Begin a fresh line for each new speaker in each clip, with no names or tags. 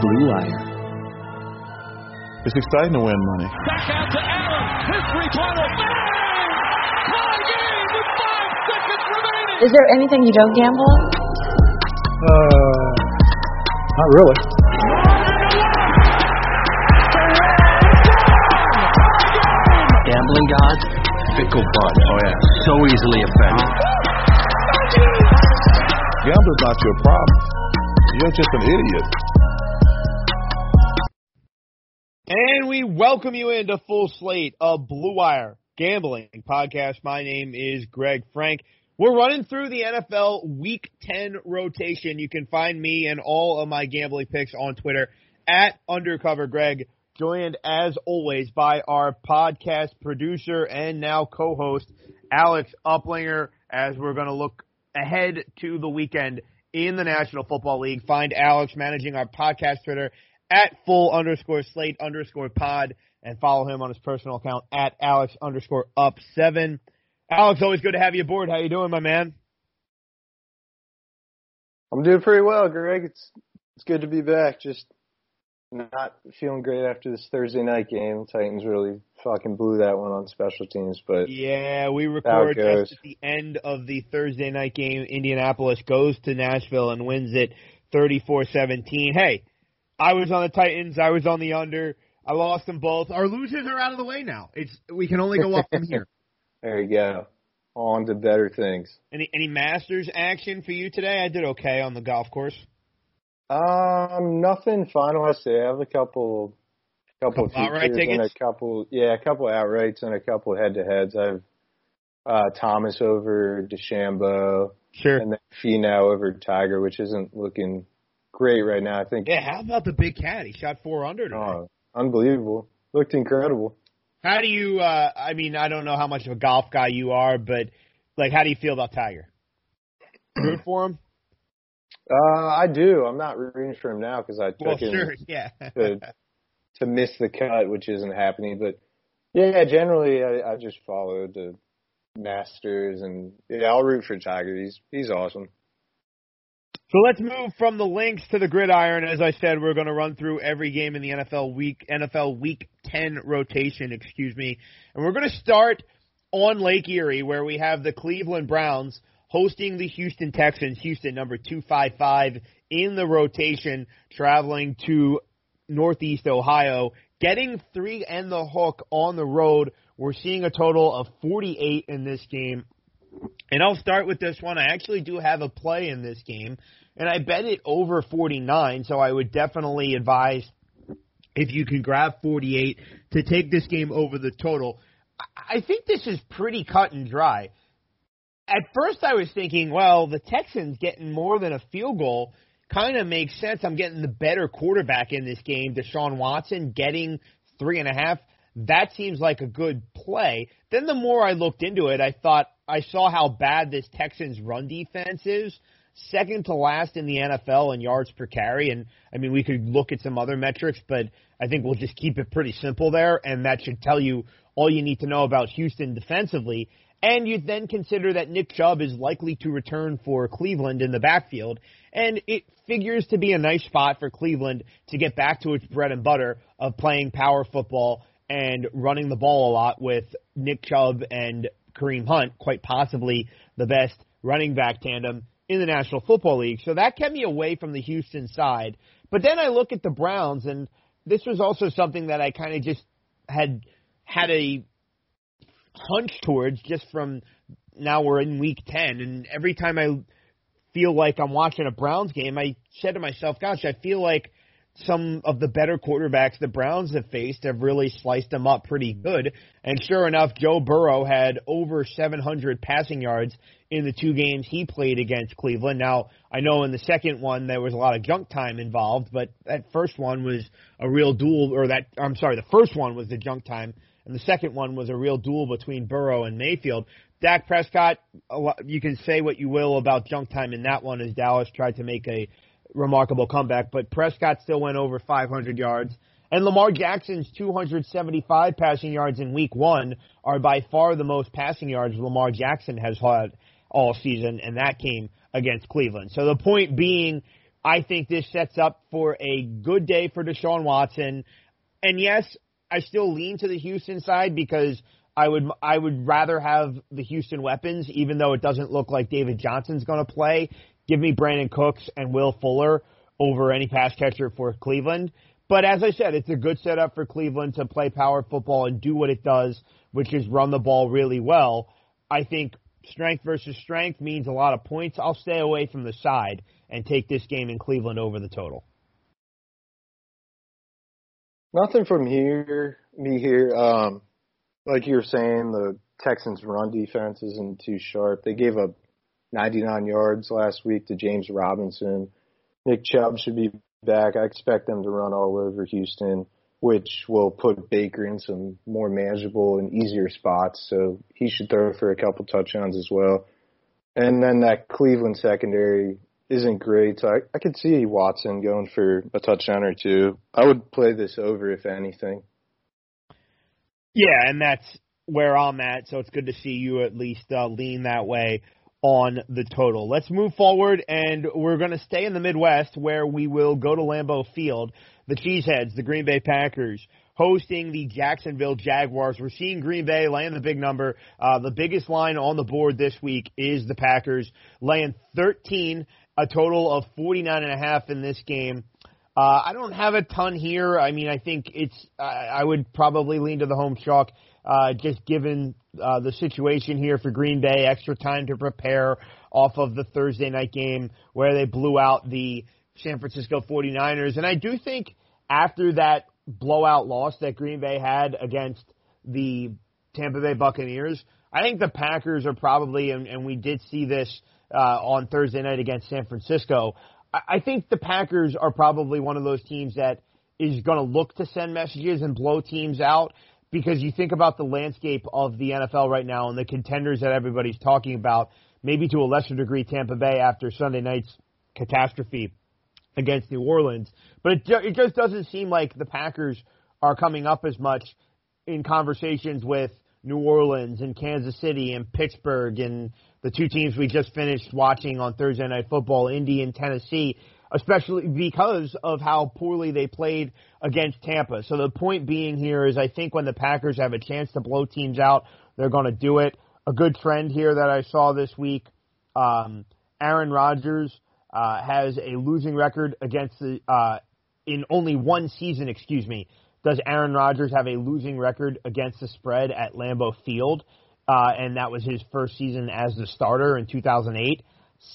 Blue Wire.
It's exciting to win money.
Back out to Allen. His three-pointer. Bang! Tie game with five seconds remaining.
Is there anything you don't gamble on?
Uh, not really.
Gambling gods, fickle bunch.
Oh yeah.
So easily offended.
Gambling's not your problem. You're just an idiot.
And we welcome you into full slate of Blue Wire Gambling Podcast. My name is Greg Frank. We're running through the NFL Week 10 rotation. You can find me and all of my gambling picks on Twitter at Undercover Greg, joined as always by our podcast producer and now co-host Alex Uplinger as we're going to look ahead to the weekend in the National Football League. Find Alex managing our podcast Twitter at full underscore slate underscore pod and follow him on his personal account at Alex underscore up seven. Alex, always good to have you aboard. How you doing, my man?
I'm doing pretty well, Greg. It's it's good to be back. Just not feeling great after this Thursday night game. The Titans really fucking blew that one on special teams, but
yeah, we record just at the end of the Thursday night game. Indianapolis goes to Nashville and wins it 34-17. Hey, I was on the Titans. I was on the under. I lost them both. Our losers are out of the way now. It's we can only go up from here.
there you go. On to better things.
Any any Masters action for you today? I did okay on the golf course.
Um, nothing final. I say I have a couple, couple,
couple outright
and a couple, yeah, a couple outrights and a couple head to heads. I have uh, Thomas over DeChambeau,
sure,
and then Finau over Tiger, which isn't looking great right now. I think.
Yeah, how about the big cat? He shot four under today.
Oh, unbelievable! Looked incredible.
How do you? uh I mean, I don't know how much of a golf guy you are, but like, how do you feel about Tiger? Root for him?
Uh, I do. I'm not rooting for him now because I took
well,
him
sure, yeah.
to to miss the cut, which isn't happening. But yeah, generally I, I just follow the Masters, and yeah, I'll root for Tiger. He's he's awesome.
So let's move from the links to the gridiron. As I said, we're going to run through every game in the NFL week NFL Week 10 rotation, excuse me, and we're going to start on Lake Erie, where we have the Cleveland Browns hosting the Houston Texans. Houston number 255 in the rotation, traveling to Northeast Ohio, getting three and the hook on the road. We're seeing a total of 48 in this game. And I'll start with this one. I actually do have a play in this game, and I bet it over 49, so I would definitely advise if you can grab 48 to take this game over the total. I think this is pretty cut and dry. At first, I was thinking, well, the Texans getting more than a field goal kind of makes sense. I'm getting the better quarterback in this game, Deshaun Watson, getting three and a half. That seems like a good play. Then the more I looked into it, I thought I saw how bad this Texans run defense is. Second to last in the NFL in yards per carry. And I mean, we could look at some other metrics, but I think we'll just keep it pretty simple there. And that should tell you all you need to know about Houston defensively. And you then consider that Nick Chubb is likely to return for Cleveland in the backfield. And it figures to be a nice spot for Cleveland to get back to its bread and butter of playing power football and running the ball a lot with Nick Chubb and Kareem Hunt, quite possibly the best running back tandem in the National Football League. So that kept me away from the Houston side. But then I look at the Browns, and this was also something that I kind of just had had a hunch towards just from now we're in week 10 and every time I feel like I'm watching a Browns game I said to myself gosh I feel like some of the better quarterbacks the Browns have faced have really sliced them up pretty good and sure enough Joe Burrow had over 700 passing yards in the two games he played against Cleveland now I know in the second one there was a lot of junk time involved but that first one was a real duel or that I'm sorry the first one was the junk time and the second one was a real duel between Burrow and Mayfield. Dak Prescott, you can say what you will about junk time in that one as Dallas tried to make a remarkable comeback, but Prescott still went over 500 yards. And Lamar Jackson's 275 passing yards in week one are by far the most passing yards Lamar Jackson has had all season, and that came against Cleveland. So the point being, I think this sets up for a good day for Deshaun Watson. And yes, I still lean to the Houston side because I would I would rather have the Houston weapons, even though it doesn't look like David Johnson's going to play. Give me Brandin Cooks and Will Fuller over any pass catcher for Cleveland. But as I said, it's a good setup for Cleveland to play power football and do what it does, which is run the ball really well. I think strength versus strength means a lot of points. I'll stay away from the side and take this game in Cleveland over the total.
Nothing from here, me here. Um, like you were saying, the Texans' run defense isn't too sharp. They gave up 99 yards last week to James Robinson. Nick Chubb should be back. I expect them to run all over Houston, which will put Baker in some more manageable and easier spots. So he should throw for a couple touchdowns as well. And then that Cleveland secondary, isn't great. So I, I could see Watson going for a touchdown or two. I would play this over if anything.
Yeah, and that's where I'm at. So it's good to see you at least uh, lean that way on the total. Let's move forward, and we're going to stay in the Midwest where we will go to Lambeau Field. The Cheeseheads, the Green Bay Packers, hosting the Jacksonville Jaguars. We're seeing Green Bay laying the big number. Uh, the biggest line on the board this week is the Packers laying 13 a total of 49 and a half in this game. Uh, I don't have a ton here. I mean, I think it's, I would probably lean to the home chalk, uh, just given, uh, the situation here for Green Bay, extra time to prepare off of the Thursday night game where they blew out the San Francisco 49ers. And I do think after that blowout loss that Green Bay had against the Tampa Bay Buccaneers, I think the Packers are probably, and, and we did see this, uh, on Thursday night against San Francisco. I, I think the Packers are probably one of those teams that is going to look to send messages and blow teams out because you think about the landscape of the NFL right now and the contenders that everybody's talking about, maybe to a lesser degree Tampa Bay after Sunday night's catastrophe against New Orleans. But it, it just doesn't seem like the Packers are coming up as much in conversations with New Orleans and Kansas City and Pittsburgh and the two teams we just finished watching on Thursday Night Football, Indy and Tennessee, especially because of how poorly they played against Tampa. So the point being here is I think when the Packers have a chance to blow teams out, they're going to do it. A good trend here that I saw this week um, Aaron Rodgers uh, has a losing record against the uh, in only one season. Excuse me. Does Aaron Rodgers have a losing record against the spread at Lambeau Field? Uh, and that was his first season as the starter in 2008.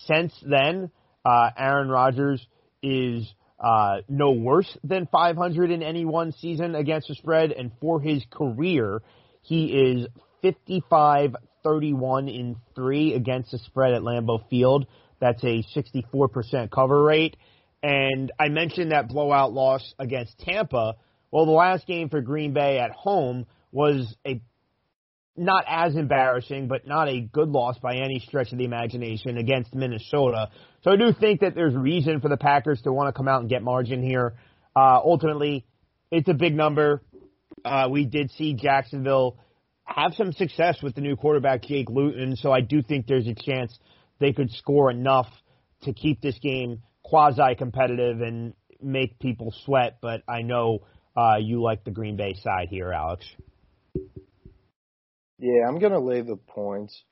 Since then, uh, Aaron Rodgers is uh, no worse than 500 in any one season against the spread, and for his career, he is 55 31 in three against the spread at Lambeau Field. That's a 64% cover rate. And I mentioned that blowout loss against Tampa. Well, the last game for Green Bay at home was a not as embarrassing, but not a good loss by any stretch of the imagination against Minnesota. So I do think that there's reason for the Packers to want to come out and get margin here. Uh, ultimately, it's a big number. Uh, we did see Jacksonville have some success with the new quarterback Jake Luton, so I do think there's a chance they could score enough to keep this game quasi competitive and make people sweat. But I know uh, you like the Green Bay side here, Alex.
Yeah, I'm gonna lay the points.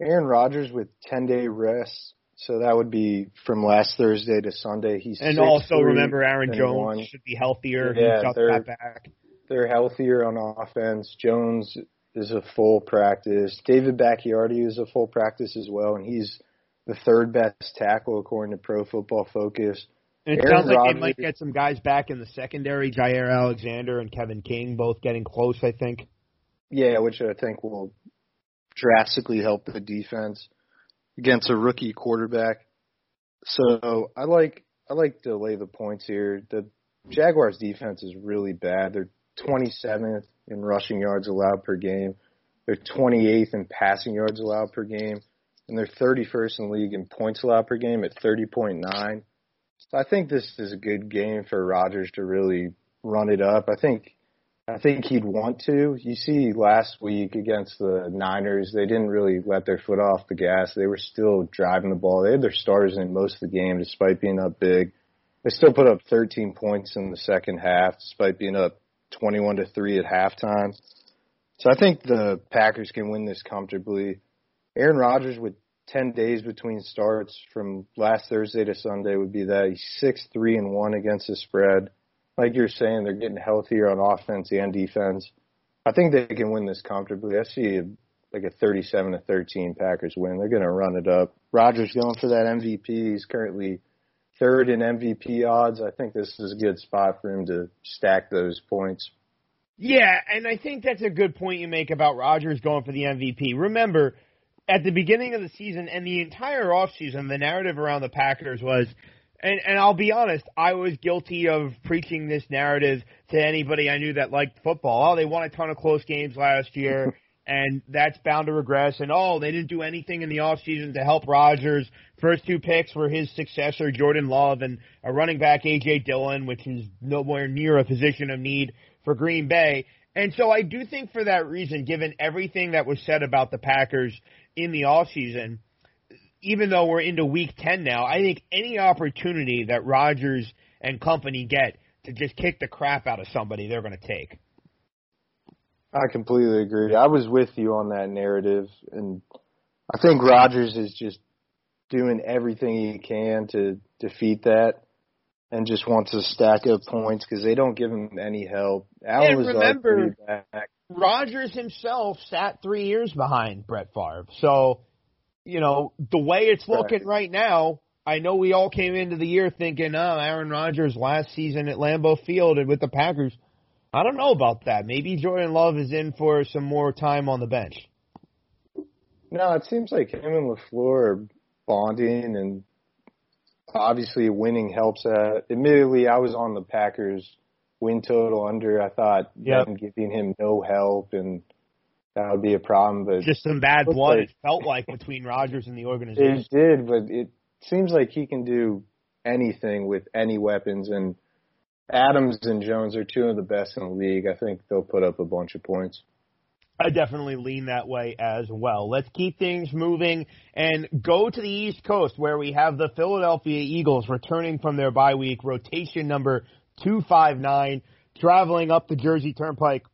Aaron Rodgers with 10 day rest, so that would be from last Thursday to Sunday. He's
and also remember Aaron Jones
one.
should be healthier.
Yeah,
he
they're-
back.
They're healthier on offense. Jones is a full practice. David Bakhtiari is a full practice as well, and he's the third best tackle according to Pro Football Focus.
And it
Aaron
sounds like
Rodgers-
they might get some guys back in the secondary. Jaire Alexander and Kevin King both getting close. I think.
Yeah, which I think will drastically help the defense against a rookie quarterback. So I like I like to lay the points here. The Jaguars defense is really bad. They're 27th in rushing yards allowed per game. They're 28th in passing yards allowed per game, and they're 31st in league in points allowed per game at 30.9. So I think this is a good game for Rodgers to really run it up. I think I think he'd want to. You see last week against the Niners, they didn't really let their foot off the gas. They were still driving the ball. They had their starters in most of the game despite being up big. They still put up 13 points in the second half despite being up 21 to 3 at halftime. So I think the Packers can win this comfortably. Aaron Rodgers with 10 days between starts from last Thursday to Sunday would be that he's 6 3 and 1 against the spread like you're saying, they're getting healthier on offense and defense. I think they can win this comfortably. I see like a 37 to 13 Packers win. They're going to run it up. Rodgers going for that MVP. He's currently third in MVP odds. I think this is a good spot for him to stack those points.
Yeah, and I think that's a good point you make about Rodgers going for the MVP. Remember, at the beginning of the season and the entire offseason, the narrative around the Packers was and and I'll be honest, I was guilty of preaching this narrative to anybody I knew that liked football. Oh, they won a ton of close games last year and that's bound to regress and oh, they didn't do anything in the offseason to help Rodgers. First two picks were his successor Jordan Love and a running back AJ Dillon, which is nowhere near a position of need for Green Bay. And so I do think for that reason, given everything that was said about the Packers in the offseason, even though we're into week 10 now, I think any opportunity that Rodgers and company get to just kick the crap out of somebody, they're going to take.
I completely agree. I was with you on that narrative, and I think Rodgers is just doing everything he can to defeat that and just wants to stack up points because they don't give him any help. Allen
And
was
remember-. Rodgers himself sat three years behind Brett Favre. So, you know, the way it's looking right now, I know we all came into the year thinking, oh, Aaron Rodgers last season at Lambeau Field and with the Packers. I don't know about that. Maybe Jordan Love is in for some more time on the bench.
No, it seems like him and LaFleur are bonding, and obviously winning helps that. Admittedly, I was on the Packers win total under. I thought
Yep.
them giving him no help and that would be a problem, but
Just some bad blood,
like-
it felt like, between Rodgers and the organization.
it did. But it seems like he can do anything with any weapons, and Adams and Jones are two of the best in the league. I think they'll put up a bunch of points.
I definitely lean that way as well. Let's keep things moving and go to the East Coast where we have the Philadelphia Eagles returning from their bye week, rotation number 259, traveling up the Jersey Turnpike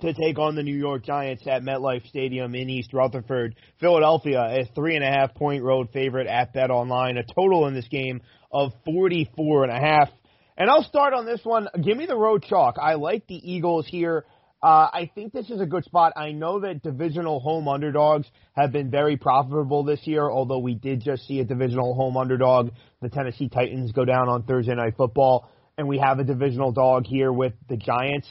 to take on the New York Giants at MetLife Stadium in East Rutherford. Philadelphia, a three and a half point road favorite at Bet Online. A total in this game of 44 and a half. And I'll start on this one. Give me the road chalk. I like the Eagles here. Uh, I think this is a good spot. I know that divisional home underdogs have been very profitable this year, although we did just see a divisional home underdog, the Tennessee Titans, go down on Thursday Night Football, and we have a divisional dog here with the Giants.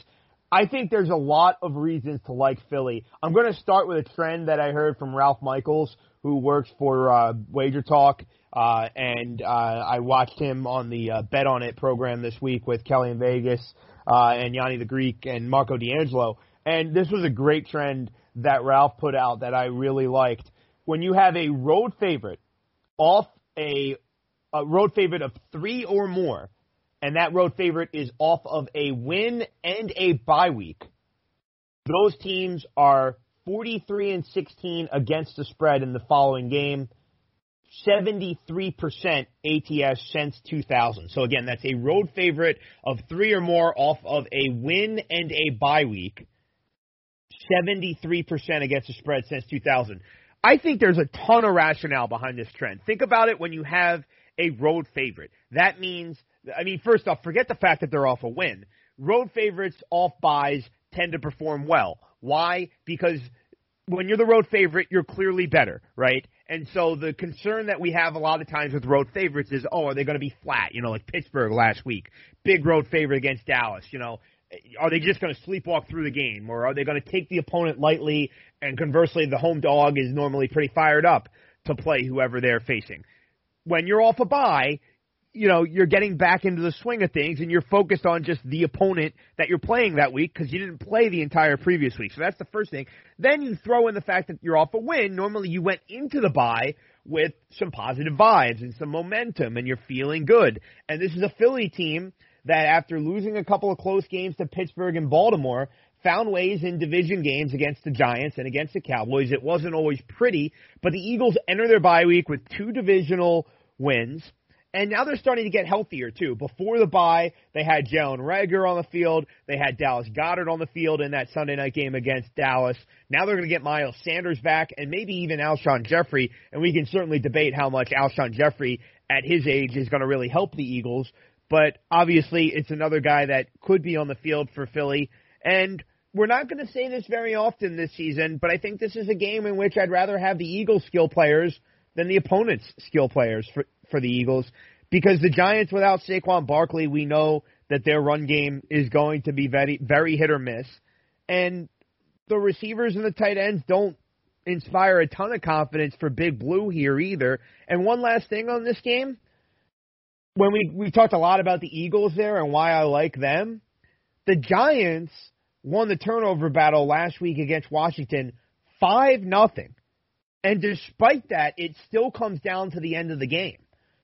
I think there's a lot of reasons to like Philly. I'm going to start with a trend that I heard from Ralph Michaels, who works for uh, Wager Talk, uh, and uh, I watched him on the uh, Bet on It program this week with Kelly in Vegas uh, and Yanni the Greek and Marco D'Amico. And this was a great trend that Ralph put out that I really liked. When you have a road favorite off a, a road favorite of three or more, and that road favorite is off of a win and a bye week, those teams are 43 and 16 against the spread in the following game. 73% ATS since 2000. So again, that's a road favorite of three or more off of a win and a bye week. 73% against the spread since 2000. I think there's a ton of rationale behind this trend. Think about it when you have a road favorite. That means, I mean, first off, forget the fact that they're off a win. Road favorites off buys tend to perform well. Why? Because when you're the road favorite, you're clearly better, right? And so the concern that we have a lot of times with road favorites is, oh, are they going to be flat? You know, like Pittsburgh last week, big road favorite against Dallas. You know, are they just going to sleepwalk through the game, or are they going to take the opponent lightly? And conversely, the home dog is normally pretty fired up to play whoever they're facing. When you're off a bye, you know, you're getting back into the swing of things and you're focused on just the opponent that you're playing that week because you didn't play the entire previous week. So that's the first thing. Then you throw in the fact that you're off a win. Normally you went into the bye with some positive vibes and some momentum and you're feeling good. And this is a Philly team that after losing a couple of close games to Pittsburgh and Baltimore, found ways in division games against the Giants and against the Cowboys. It wasn't always pretty, but the Eagles enter their bye week with two divisional wins and now they're starting to get healthier too. Before the bye, they had Jalen Reagor on the field. They had Dallas Goedert on the field in that Sunday night game against Dallas. Now they're going to get Miles Sanders back and maybe even Alshon Jeffery. And we can certainly debate how much Alshon Jeffery at his age is going to really help the Eagles. But obviously, it's another guy that could be on the field for Philly. And we're not going to say this very often this season, but I think this is a game in which I'd rather have the Eagles skill players than the opponent's skill players for for the Eagles because the Giants without Saquon Barkley, we know that their run game is going to be very very hit or miss, and the receivers and the tight ends don't inspire a ton of confidence for Big Blue here either. And one last thing on this game, when we we talked a lot about the Eagles there and why I like them, the Giants won the turnover battle last week against Washington five nothing. And despite that, it still comes down to the end of the game.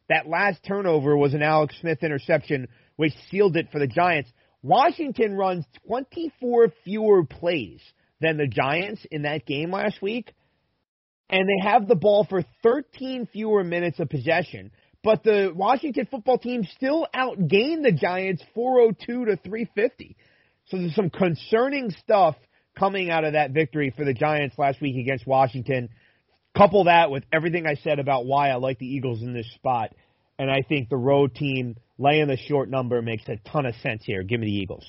That last turnover was an Alex Smith interception, which sealed it for the Giants. Washington runs 24 fewer plays than the Giants in that game last week, and they have the ball for 13 fewer minutes of possession. But the Washington football team still outgained the Giants 402 to 350. So there's some concerning stuff coming out of that victory for the Giants last week against Washington. Couple that with everything I said about why I like the Eagles in this spot, and I think the road team laying the short number makes a ton of sense here. Give me the Eagles.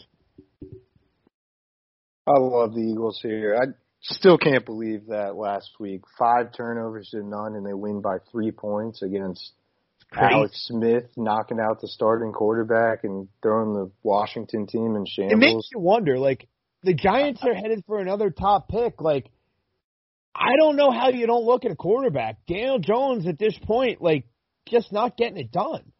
I love the Eagles here. I still can't believe that last week five turnovers to none, and they win by three points against Alex Smith knocking out the starting quarterback and throwing the Washington team in shambles.
It makes you wonder, like the Giants are headed for another top pick. Like I don't know how you don't look at a quarterback. Daniel Jones at this point, like, just not getting it done.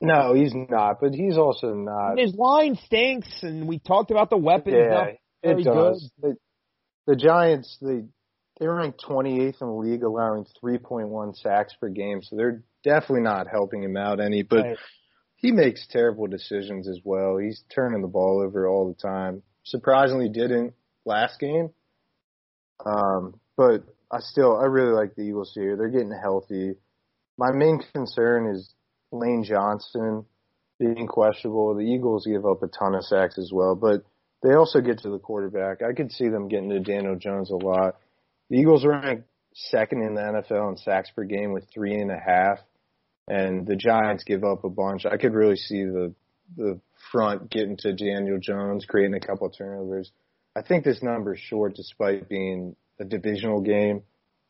No, he's not, but he's also not.
His line stinks, and we talked about the weapons. Yeah, it does.
The, the Giants, they they ranked 28th in the league, allowing 3.1 sacks per game, so they're definitely not helping him out any. But right. he makes terrible decisions as well. He's turning the ball over all the time. Surprisingly, didn't last game. Um, but I still, I really like the Eagles here. They're getting healthy. My main concern is Lane Johnson being questionable. The Eagles give up a ton of sacks as well, but they also get to the quarterback. I could see them getting to Daniel Jones a lot. The Eagles rank second in the NFL in sacks per game with three and a half, and the Giants give up a bunch. I could really see the the front getting to Daniel Jones, creating a couple turnovers. I think this number is short despite being a divisional game.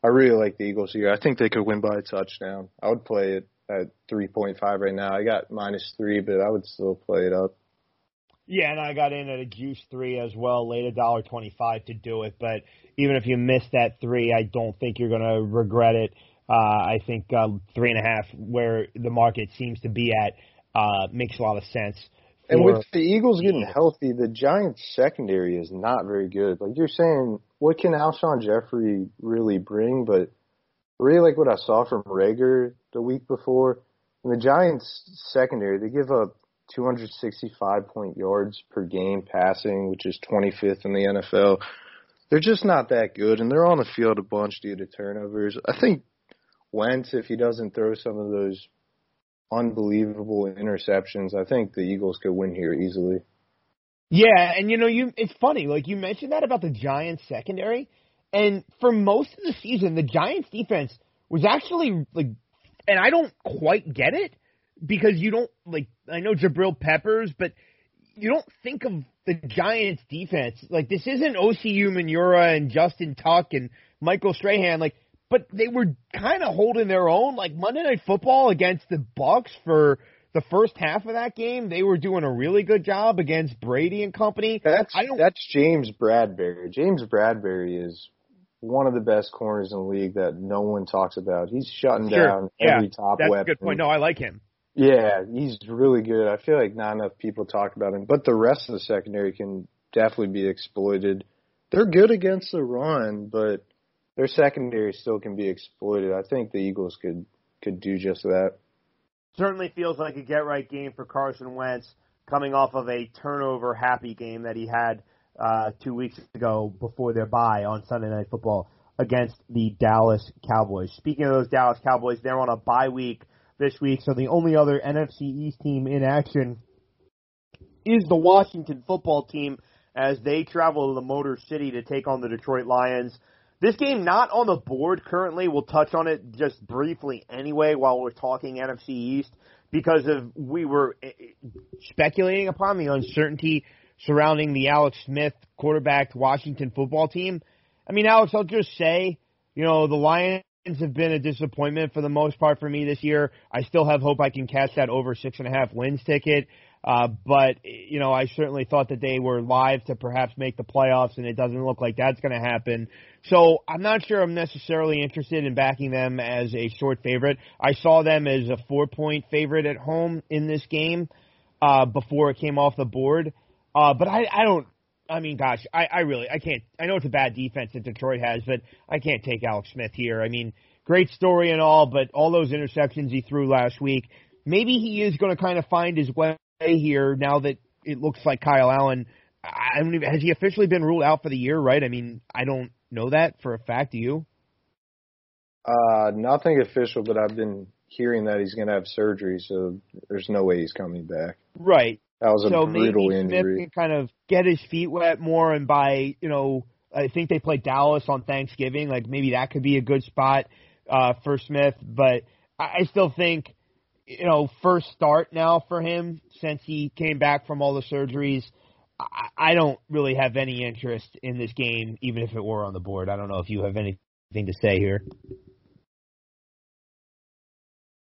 I really like the Eagles here. I think they could win by a touchdown. I would play it at 3.5 right now. I got minus three, but I would still play it up.
Yeah, and I got in at a juice three as well, late a dollar twenty-five to do it. But even if you miss that three, I don't think you're going to regret it. Uh, I think uh, three and a half, where the market seems to be at, uh, makes a lot of sense.
And with the Eagles getting healthy, the Giants secondary is not very good. Like you're saying, what can Alshon Jeffery really bring? But really like what I saw from Reagor the week before. And the Giants secondary, they give up 265 point yards per game passing, which is 25th in the NFL. They're just not that good, and they're on the field a bunch due to turnovers. I think Wentz, if he doesn't throw some of those unbelievable interceptions. I think the Eagles could win here easily.
Yeah, and you know, you it's funny, like you mentioned that about the Giants secondary, and for most of the season, the Giants defense was actually like, and I don't quite get it because you don't like I know Jabril Peppers, but you don't think of the Giants defense like this isn't Osi Umenyiora and Justin Tuck and Michael Strahan like but they were kind of holding their own. Like Monday Night Football against the Bucks for the first half of that game, they were doing a really good job against Brady and company.
That's that's James Bradberry. James Bradberry is one of the best corners in the league that no one talks about. He's shutting
sure.
down
yeah,
every top weapon
that's
weapon.
a good point. No, I like him.
Yeah, he's really good. I feel like not enough people talk about him, but the rest of the secondary can definitely be exploited. They're good against the run, but their secondary still can be exploited. I think the Eagles could could do just that.
Certainly feels like a get right game for Carson Wentz, coming off of a turnover happy game that he had uh, two weeks ago before their bye on Sunday Night Football against the Dallas Cowboys. Speaking of those Dallas Cowboys, they're on a bye week this week, so the only other NFC East team in action is the Washington football team as they travel to the Motor City to take on the Detroit Lions. This game not on the board currently. We'll touch on it just briefly anyway while we're talking NFC East because of we were eh, speculating upon the uncertainty surrounding the Alex Smith quarterbacked Washington football team. I mean, Alex, I'll just say, you know, the Lions have been a disappointment for the most part for me this year. I still have hope I can catch that over six and a half wins ticket. Uh, but you know, I certainly thought that they were live to perhaps make the playoffs, and it doesn't look like that's going to happen. So I'm not sure I'm necessarily interested in backing them as a short favorite. I saw them as a four point favorite at home in this game uh, before it came off the board. Uh, but I, I don't. I mean, gosh, I, I really, I can't. I know it's a bad defense that Detroit has, but I can't take Alex Smith here. I mean, great story and all, but all those interceptions he threw last week. Maybe he is going to kind of find his way here now that it looks like Kyle Allen. I don't even, has he officially been ruled out for the year? Right? I mean, I don't know that for a fact. Do you?
Uh, nothing official, but I've been hearing that he's going to have surgery, so there's no way he's coming back.
Right.
That was a
so
brutal
maybe
injury.
Smith can kind of get his feet wet more, and by you know, I think they play Dallas on Thanksgiving. Like maybe that could be a good spot uh, for Smith, but I, I still think you know first start now for him since he came back from all the surgeries. I, I don't really have any interest in this game, even if it were on the board. I don't know if you have anything to say here.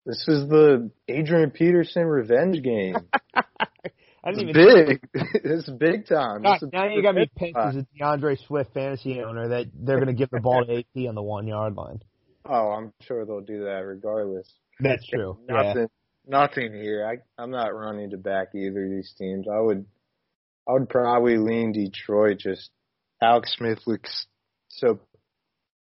This is the Adrian Peterson revenge game.
I didn't
it's
even
big. it's big time.
God, now you got me
time.
as a D'Andre Swift fantasy owner that they're going to give the ball to AP on the one yard line.
Oh, I'm sure they'll do that regardless.
That's true. Yeah.
Nothing, nothing here. I, I'm not running to back either of these teams. I would, I would probably lean Detroit. Just Alex Smith looks so,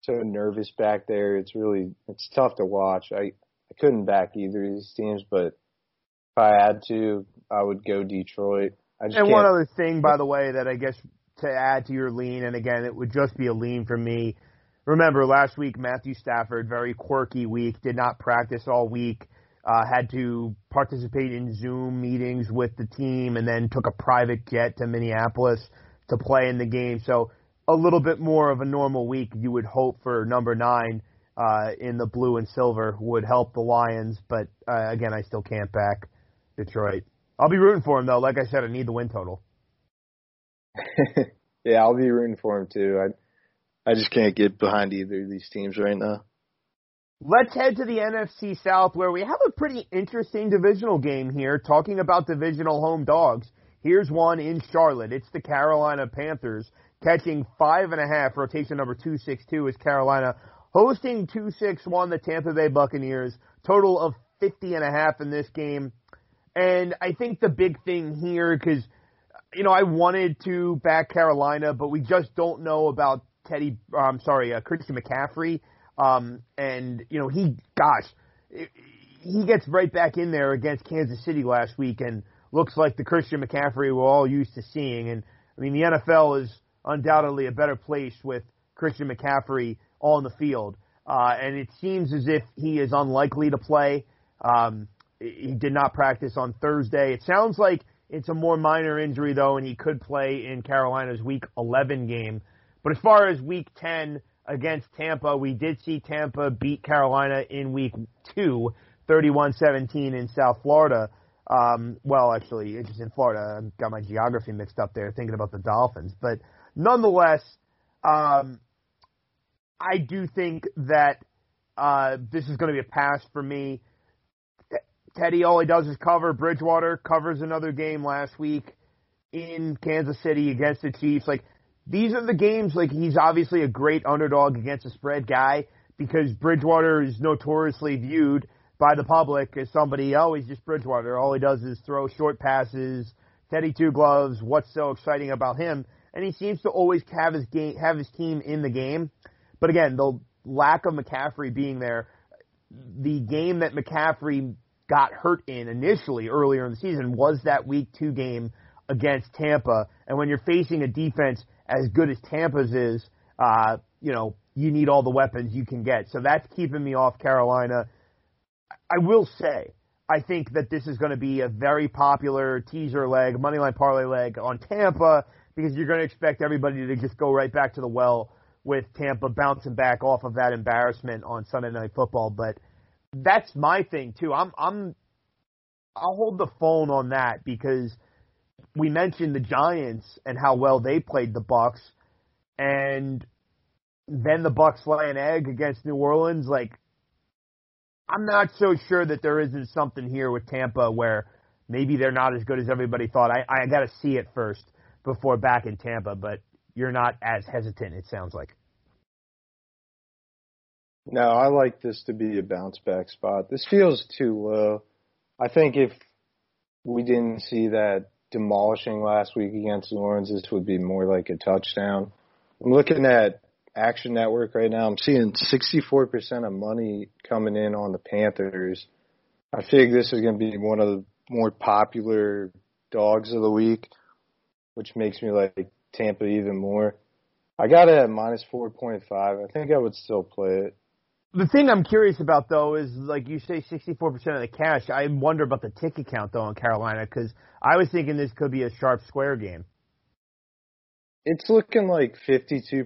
so nervous back there. It's really, it's tough to watch. I, I couldn't back either of these teams, but if I had to, I would go Detroit. I just
And
can't.
one other thing, by the way, that I guess to add to your lean, and again, it would just be a lean for me. Remember, last week, Matthew Stafford, very quirky week, did not practice all week. uh, had to participate in Zoom meetings with the team and then took a private jet to Minneapolis to play in the game. So a little bit more of a normal week you would hope for number nine uh, in the blue and silver would help the Lions. But uh, again, I still can't back Detroit. I'll be rooting for him though. Like I said, I need the win total.
yeah, I'll be rooting for him too. I I just can't get behind either of these teams right now.
Let's head to the NFC South where we have a pretty interesting divisional game here talking about divisional home dogs. Here's one in Charlotte. It's the Carolina Panthers catching five and a half, rotation number 262 is Carolina, hosting 261 the Tampa Bay Buccaneers, total of 50 and a half in this game. And I think the big thing here, because, you know, I wanted to back Carolina, but we just don't know about Teddy, I'm sorry, uh, Christian McCaffrey. Um, and, you know, he, gosh, he gets right back in there against Kansas City last week and looks like the Christian McCaffrey we're all used to seeing. And, I mean, the NFL is undoubtedly a better place with Christian McCaffrey on the field. Uh, and it seems as if he is unlikely to play. Um, he did not practice on Thursday. It sounds like it's a more minor injury, though, and he could play in Carolina's Week 11 game. But as far as Week 10, against Tampa. We did see Tampa beat Carolina in week two, 31-17 in South Florida. Um, well, actually, it's just in Florida. I got my geography mixed up there thinking about the Dolphins. But nonetheless, um, I do think that uh, this is going to be a pass for me. Teddy, all he does is cover. Bridgewater covers another game last week in Kansas City against the Chiefs. Like, these are the games like he's obviously a great underdog against a spread guy because Bridgewater is notoriously viewed by the public as somebody, oh, he's just Bridgewater. All he does is throw short passes, Teddy two gloves. What's so exciting about him? And he seems to always have his game, have his team in the game. But again, the lack of McCaffrey being there, the game that McCaffrey got hurt in initially earlier in the season was that week two game against Tampa. And when you're facing a defense as good as Tampa's is, uh, you know, you need all the weapons you can get. So that's keeping me off Carolina. I will say, I think that this is going to be a very popular teaser leg, moneyline parlay leg on Tampa because you're going to expect everybody to just go right back to the well with Tampa bouncing back off of that embarrassment on Sunday Night Football. But that's my thing too. I'm I'm I'll hold the phone on that because we mentioned the Giants and how well they played the Bucks, and then the Bucks lay an egg against New Orleans. Like, I'm not so sure that there isn't something here with Tampa where maybe they're not as good as everybody thought. I I got to see it first before back in Tampa, but you're not as hesitant. It sounds like.
No, I like this to be a bounce back spot. This feels too low. I think if we didn't see that demolishing last week against Orleans, this would be more like a touchdown. I'm looking at Action Network right now. I'm seeing 64% of money coming in on the Panthers. I think this is going to be one of the more popular dogs of the week, which makes me like Tampa even more. I got it at minus 4.5. I think I would still play it.
The thing I'm curious about though is like you say 64% of the cash. I wonder about the ticket count though in Carolina because I was thinking this could be a sharp square game.
It's looking like 52%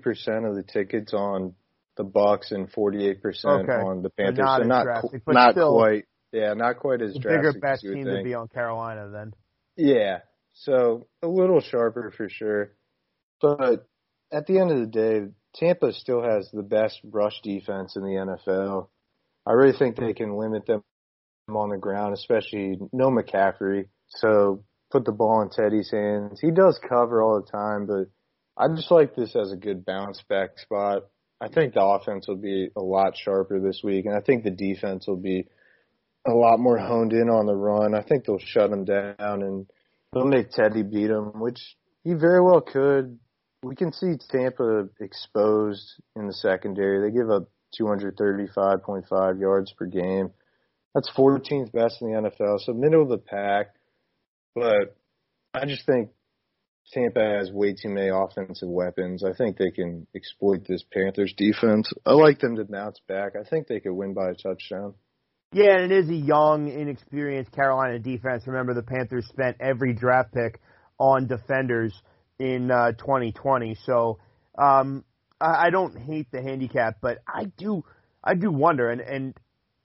of the tickets on the Bucks and 48% okay. on the Panthers.
not
so not
drastic,
qu- not
still,
quite. Yeah, not quite as drastic.
Bigger best team
think.
to be on Carolina then.
Yeah, so a little sharper for sure. But at the end of the day, Tampa still has the best rush defense in the NFL. I really think they can limit them on the ground, especially no McCaffrey. So put the ball in Teddy's hands. He does cover all the time, but I just like this as a good bounce back spot. I think the offense will be a lot sharper this week, and I think the defense will be a lot more honed in on the run. I think they'll shut him down and they'll make Teddy beat him, which he very well could we can see Tampa exposed in the secondary. They give up 235.5 yards per game. That's 14th best in the NFL, so middle of the pack. But I just think Tampa has way too many offensive weapons. I think they can exploit this Panthers defense. I like them to bounce back. I think they could win by a touchdown.
Yeah, and it is a young, inexperienced Carolina defense. Remember, the Panthers spent every draft pick on defenders in uh, 2020. So um, I, I don't hate the handicap, but I do, I do wonder. And and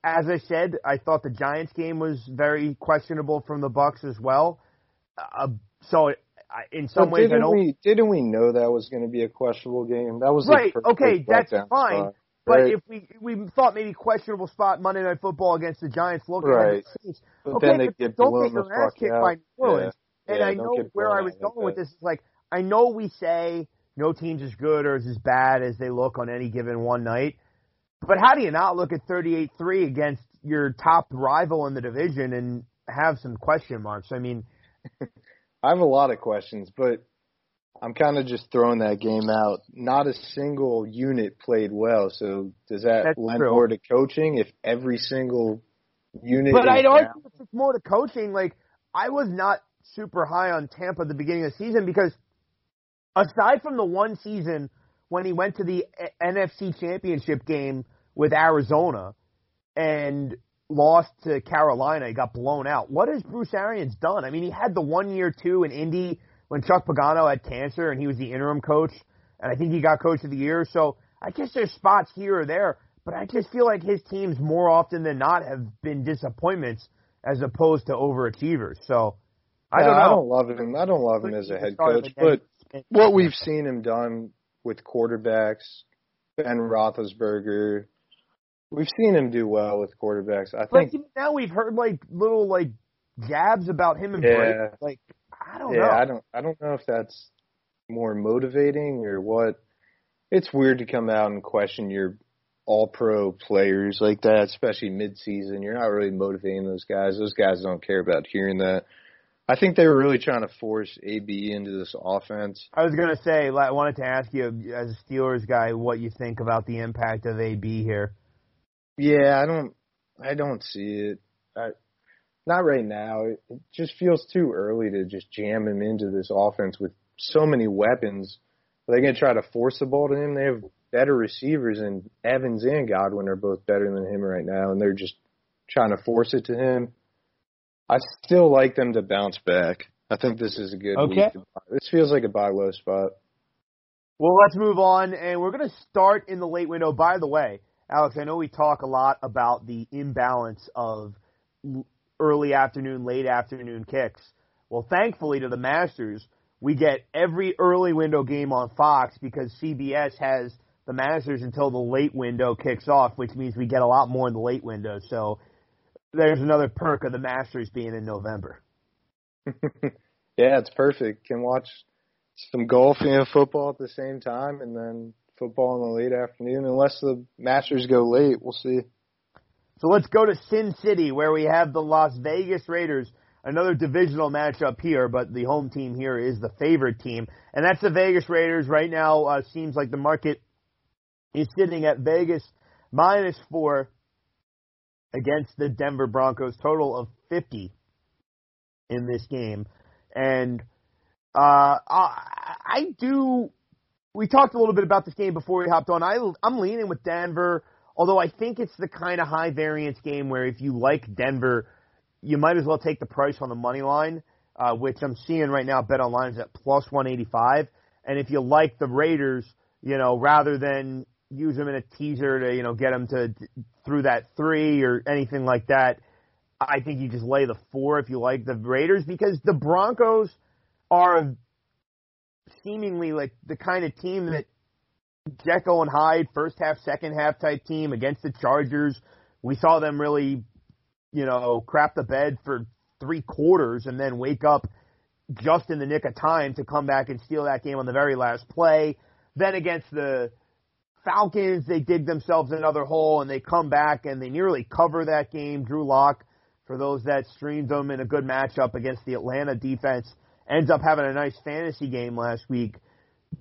as I said, I thought the Giants game was very questionable from the Bucks as well. Uh, so I, in some
But
ways, I
didn't
don't.
we didn't we know that was going to be a questionable game? That was
Right. Okay, that's fine.
spot,
But
right?
if we we thought maybe questionable spot Monday Night Football against the Giants, look
Right.
at the.
But
okay,
then they
but
get
don't
blown
get your
the
ass kicked
out.
by New Orleans.
Yeah.
And
Yeah,
I know where I was going with this is like I know we say no team's as good or is as bad as they look on any given one night, but how do you not look at 38-3 against your top rival in the division and have some question marks? I mean,
I have a lot of questions, but I'm kind of just throwing that game out. Not a single unit played well, so does that
That's
lend
true.
more to coaching if every single unit?
But I'd argue it's more to coaching. Like I was not super high on Tampa at the beginning of the season because aside from the one season when he went to the NFC Championship game with Arizona and lost to Carolina, he got blown out. What has Bruce Arians done? I mean, he had the one year two in Indy when Chuck Pagano had cancer and he was the interim coach, and I think he got coach of the year. So I guess there's spots here or there, but I just feel like his teams more often than not have been disappointments as opposed to overachievers. So I don't know.
I don't love him. I don't love him as a head coach, but what we've seen him done with quarterbacks, Ben Roethlisberger, we've seen him do well with quarterbacks. I think.
even now we've heard like little like jabs about him and
Yeah.
Brady. Like I don't
yeah,
know.
I don't. I don't know if that's more motivating or what. It's weird to come out and question your all-pro players like that, especially mid-season. You're not really motivating those guys. Those guys don't care about hearing that. I think they were really trying to force AB into this offense.
I was gonna say, I wanted to ask you as a Steelers guy what you think about the impact of AB here.
Yeah, I don't. I don't see it. I, not right now. It, it just feels too early to just jam him into this offense with so many weapons. Are they going to try to force the ball to him? They have better receivers, and Evans and Godwin are both better than him right now, and they're just trying to force it to him. I still like them to bounce back. I think this is a good
Okay.
week. to. This feels like a buy low spot.
Well, let's move on, and we're going to start in the late window. By the way, Alex, I know we talk a lot about the imbalance of early afternoon, late afternoon kicks. Well, thankfully to the Masters, we get every early window game on Fox because CBS has the Masters until the late window kicks off, which means we get a lot more in the late window. So there's another perk of the Masters being in November.
yeah, it's perfect. Can watch some golf and football at the same time, and then football in the late afternoon. Unless the Masters go late, we'll see.
So let's go to Sin City where we have the Las Vegas Raiders. Another divisional matchup here, but the home team here is the favorite team, and that's the Vegas Raiders. Right now, uh, seems like the market is sitting at Vegas minus four against the Denver Broncos, total of 50 in this game. And uh, I, do. We talked a little bit about this game before we hopped on. I, I'm leaning with Denver, although I think it's the kind of high variance game where if you like Denver, you might as well take the price on the money line, uh, which I'm seeing right now. Bet online is at plus 185. And if you like the Raiders, you know, rather than use them in a teaser to, you know, get them to through that three or anything like that, I think you just lay the four if you like the Raiders because the Broncos are seemingly like the kind of team that Jekyll and Hyde, first half, second half type team against the Chargers. We saw them really, you know, crap the bed for three quarters and then wake up just in the nick of time to come back and steal that game on the very last play. Then against the Falcons, they dig themselves another hole and they come back and they nearly cover that game. Drew Lock, for those that streamed them in a good matchup against the Atlanta defense, ends up having a nice fantasy game last week.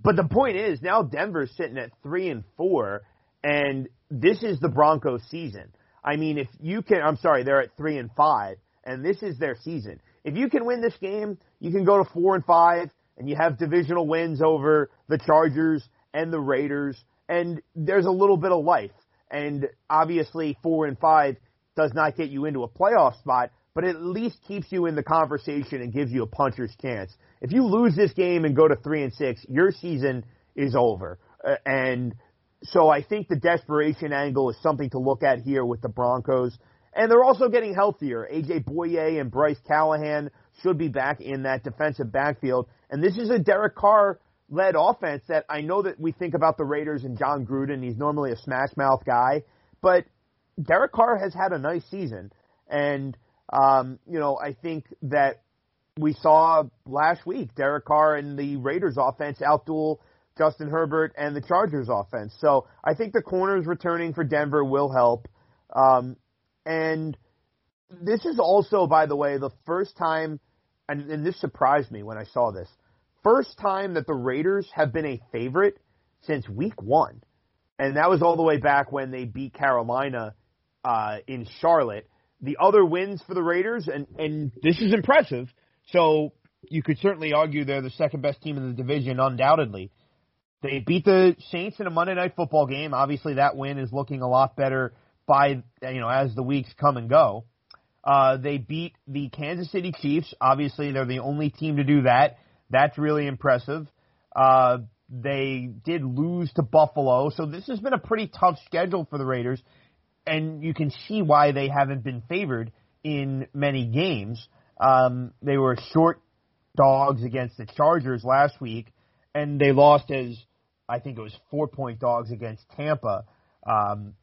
But the point is, now Denver's sitting at three and four, and this is the Broncos season. I mean, if you can, I'm sorry, they're at three and five, and this is their season. If you can win this game, you can go to four and five, and you have divisional wins over the Chargers and the Raiders, and there's a little bit of life. And obviously, four and five does not get you into a playoff spot, but it at least keeps you in the conversation and gives you a puncher's chance. If you lose this game and go to three and six, your season is over. Uh, and so I think the desperation angle is something to look at here with the Broncos. And they're also getting healthier. AJ Bouye and Bryce Callahan should be back in that defensive backfield. And this is a Derek Carr led offense that I know that we think about the Raiders and Jon Gruden. He's normally a smash mouth guy, but Derek Carr has had a nice season. And, um, you know, I think that we saw last week Derek Carr and the Raiders offense outduel Justin Herbert and the Chargers offense. So I think the corners returning for Denver will help. Um, and this is also, by the way, the first time, and, and this surprised me when I saw this, first time that the Raiders have been a favorite since week one. And that was all the way back when they beat Carolina uh, in Charlotte. The other wins for the Raiders, and, and this is impressive. So you could certainly argue they're the second best team in the division, undoubtedly. They beat the Saints in a Monday night football game. Obviously, that win is looking a lot better by you know as the weeks come and go. Uh, they beat the Kansas City Chiefs. Obviously, they're the only team to do that. That's really impressive. Uh, they did lose to Buffalo, so this has been a pretty tough schedule for the Raiders, and you can see why they haven't been favored in many games. Um, they were short dogs against the Chargers last week, and they lost as I think it was four point dogs against Tampa. Um,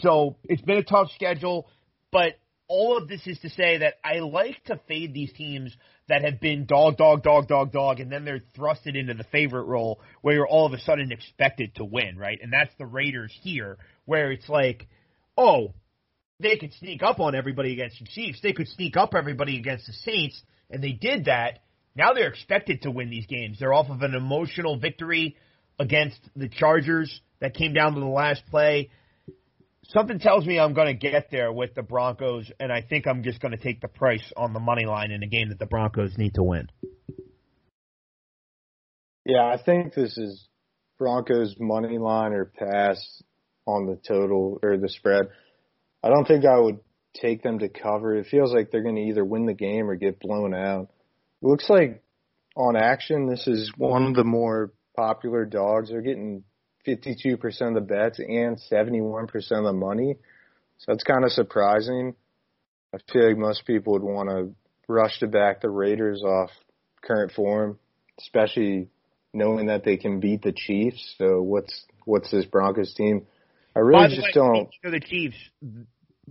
so it's been a tough schedule, but all of this is to say that I like to fade these teams that have been dog, dog, dog, dog, dog, and then they're thrusted into the favorite role where you're all of a sudden expected to win, right? And that's the Raiders here, where it's like, oh, they could sneak up on everybody against the Chiefs. They could sneak up everybody against the Saints, and they did that. Now they're expected to win these games. They're off of an emotional victory against the Chargers that came down to the last play something tells me I'm going to get there with the Broncos, and I think I'm just going to take the price on the money line in a game that the Broncos need to win.
Yeah, I think this is Broncos money line or pass on the total or the spread. I don't think I would take them to cover. It feels like they're going to either win the game or get blown out. It looks like on action, this is one of the more popular dogs. They're getting 52% of the bets and 71% of the money. So that's kind of surprising. I feel like most people would want to rush to back the Raiders off current form, especially knowing that they can beat the Chiefs. So what's what's this Broncos team? I really just
way,
don't.
The Chiefs,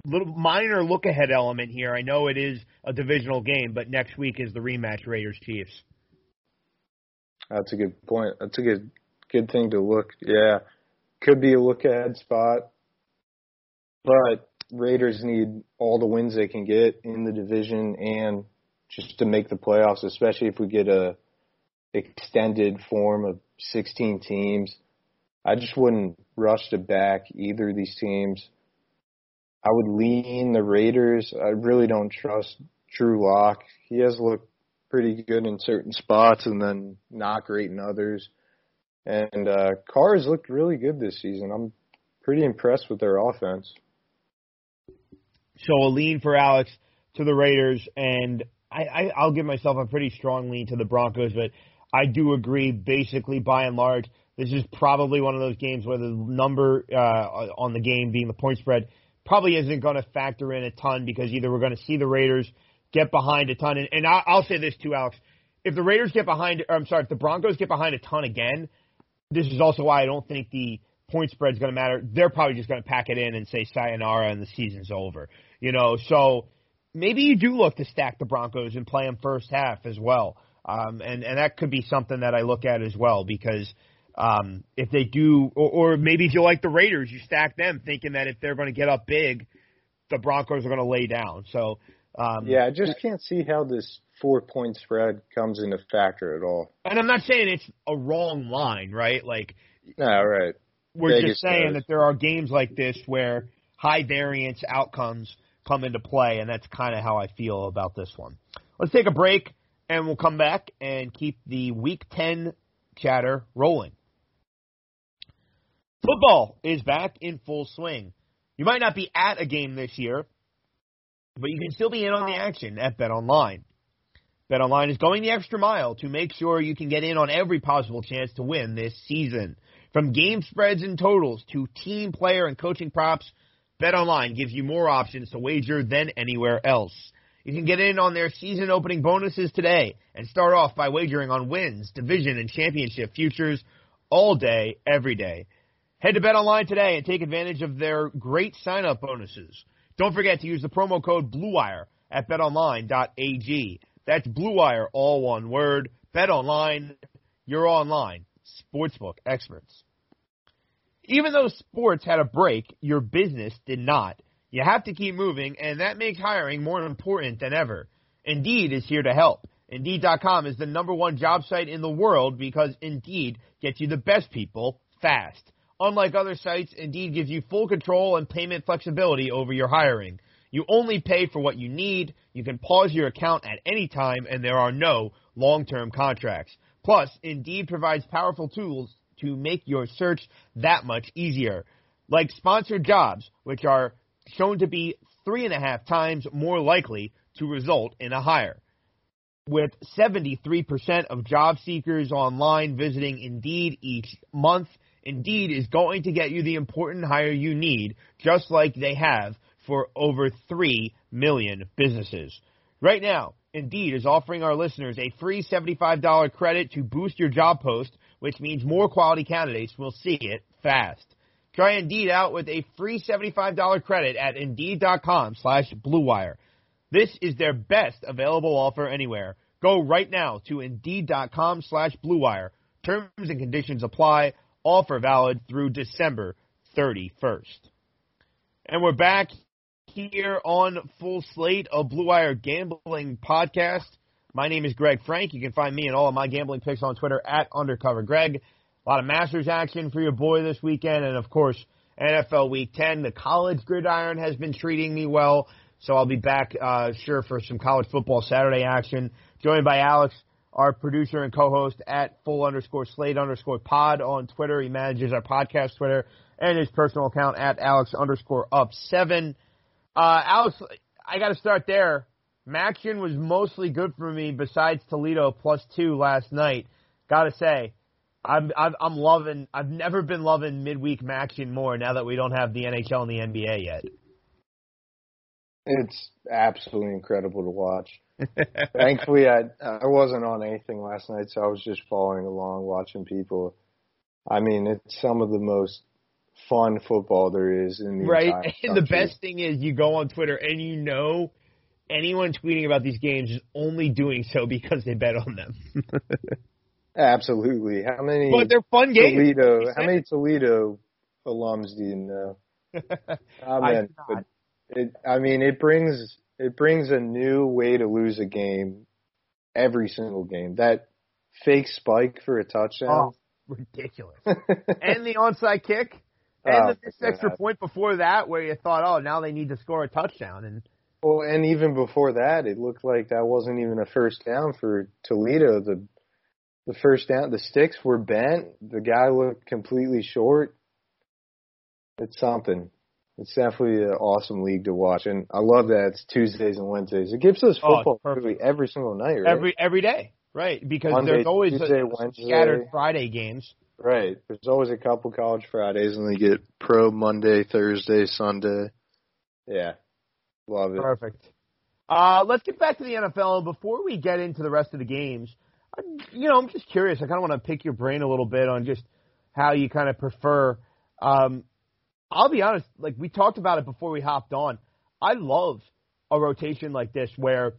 little minor look ahead element here. I know it is a divisional game, but next week is the rematch Raiders Chiefs.
That's a good point. That's a good good thing to look. Yeah, could be a look ahead spot, but Raiders need all the wins they can get in the division and just to make the playoffs, especially if we get a extended form of 16 teams. I just wouldn't rush to back either of these teams. I would lean the Raiders. I really don't trust Drew Lock. He has looked pretty good in certain spots and then not great in others. And uh, Carr's looked really good this season. I'm pretty impressed with their offense.
So a lean for Alex to the Raiders, and I, I, I'll give myself a pretty strong lean to the Broncos, but I do agree basically by and large this is probably one of those games where the number uh, on the game being the point spread probably isn't going to factor in a ton because either we're going to see the Raiders get behind a ton, and, and I, I'll say this too, Alex. If the Raiders get behind, or I'm sorry, if the Broncos get behind a ton again, this is also why I don't think the point spread is going to matter. They're probably just going to pack it in and say sayonara and the season's over. You know, so maybe you do look to stack the Broncos and play them first half as well. Um, and and that could be something that I look at as well because um, if they do, or, or maybe if you like the Raiders, you stack them thinking that if they're going to get up big, the Broncos are going to lay down. So um,
yeah, I just can't see how this four point spread comes into factor at all.
And I'm not saying it's a wrong line, right? Like,
no, right.
We're Vegas just saying does. that there are games like this where high variance outcomes come into play, and that's kind of how I feel about this one. Let's take a break, and we'll come back and keep the Week 10 chatter rolling. Football is back in full swing. You might not be at a game this year, but you can still be in on the action at Bet Online. Bet Online is going the extra mile to make sure you can get in on every possible chance to win this season. From game spreads and totals to team player and coaching props, Bet Online gives you more options to wager than anywhere else. You can get in on their season opening bonuses today and start off by wagering on wins, division, and championship futures all day, every day. Head to Bet Online today and take advantage of their great sign up bonuses. Don't forget to use the promo code BLUEWIRE at betonline.ag. That's Blue Wire, all one word. Bet online, you're online sportsbook experts. Even though sports had a break, your business did not. You have to keep moving, and that makes hiring more important than ever. Indeed is here to help. Indeed.com is the number one job site in the world because Indeed gets you the best people fast. Unlike other sites, Indeed gives you full control and payment flexibility over your hiring. You only pay for what you need, you can pause your account at any time, and there are no long-term contracts. Plus, Indeed provides powerful tools to make your search that much easier, like sponsored jobs, which are shown to be three and a half times more likely to result in a hire. With 73% of job seekers online visiting Indeed each month, Indeed is going to get you the important hire you need, just like they have for over 3 million businesses. Right now, Indeed is offering our listeners a free $75 credit to boost your job post, which means more quality candidates will see it fast. Try Indeed out with a free $75 credit at Indeed.com slash BlueWire. This is their best available offer anywhere. Go right now to Indeed.com slash BlueWire. Terms and conditions apply. Offer valid through December 31st. And we're back here on Full Slate, a Blue Wire gambling podcast. My name is Greg Frank. You can find me and all of my gambling picks on Twitter at Undercover Greg. A lot of Masters action for your boy this weekend, and of course, NFL Week 10. The college gridiron has been treating me well, so I'll be back, uh, sure, for some college football Saturday action. Joined by Alex, our producer and co-host at full underscore slate underscore pod on Twitter. He manages our podcast Twitter and his personal account at Alex underscore up seven. Uh, Alex, I got to start there. Maction was mostly good for me besides Toledo plus two last night. Got to say, I'm, I'm I'm loving. I've never been loving midweek Maction more now that we don't have the NHL and the NBA yet.
It's absolutely incredible to watch. Thankfully, I I wasn't on anything last night, so I was just following along, watching people. I mean, it's some of the most fun football there is in the
right. And the best thing is, you go on Twitter and you know anyone tweeting about these games is only doing so because they bet on them.
Absolutely. How many?
But they're fun games.
Toledo. How many Toledo alums do you know?
I mean,
but it, I mean, it brings it brings a new way to lose a game every single game. That fake spike for a touchdown.
Oh, ridiculous. and the onside kick. And
Oh,
the missed extra
God.
point before that, where you thought, oh, now they need to score a touchdown, and
Well, and even before that, it looked like that wasn't even a first down for Toledo. The the first down, the sticks were bent. The guy looked completely short. It's something. It's definitely an awesome league to watch, and I love that it's Tuesdays and Wednesdays. It gives us
Oh,
football
perfect.
really every single night, right?
every every day, right? Because
Monday,
there's always
Tuesday,
a,
Wednesday.
scattered Friday games.
Right. There's always a couple college Fridays, and they get pro Monday, Thursday, Sunday. Yeah, love it.
Perfect. Uh, let's get back to the NFL. Before we get into the rest of the games, I, you know, I'm just curious. I kind of want to pick your brain a little bit on just how you kind of prefer. Um, I'll be honest, like we talked about it before we hopped on. I love a rotation like this where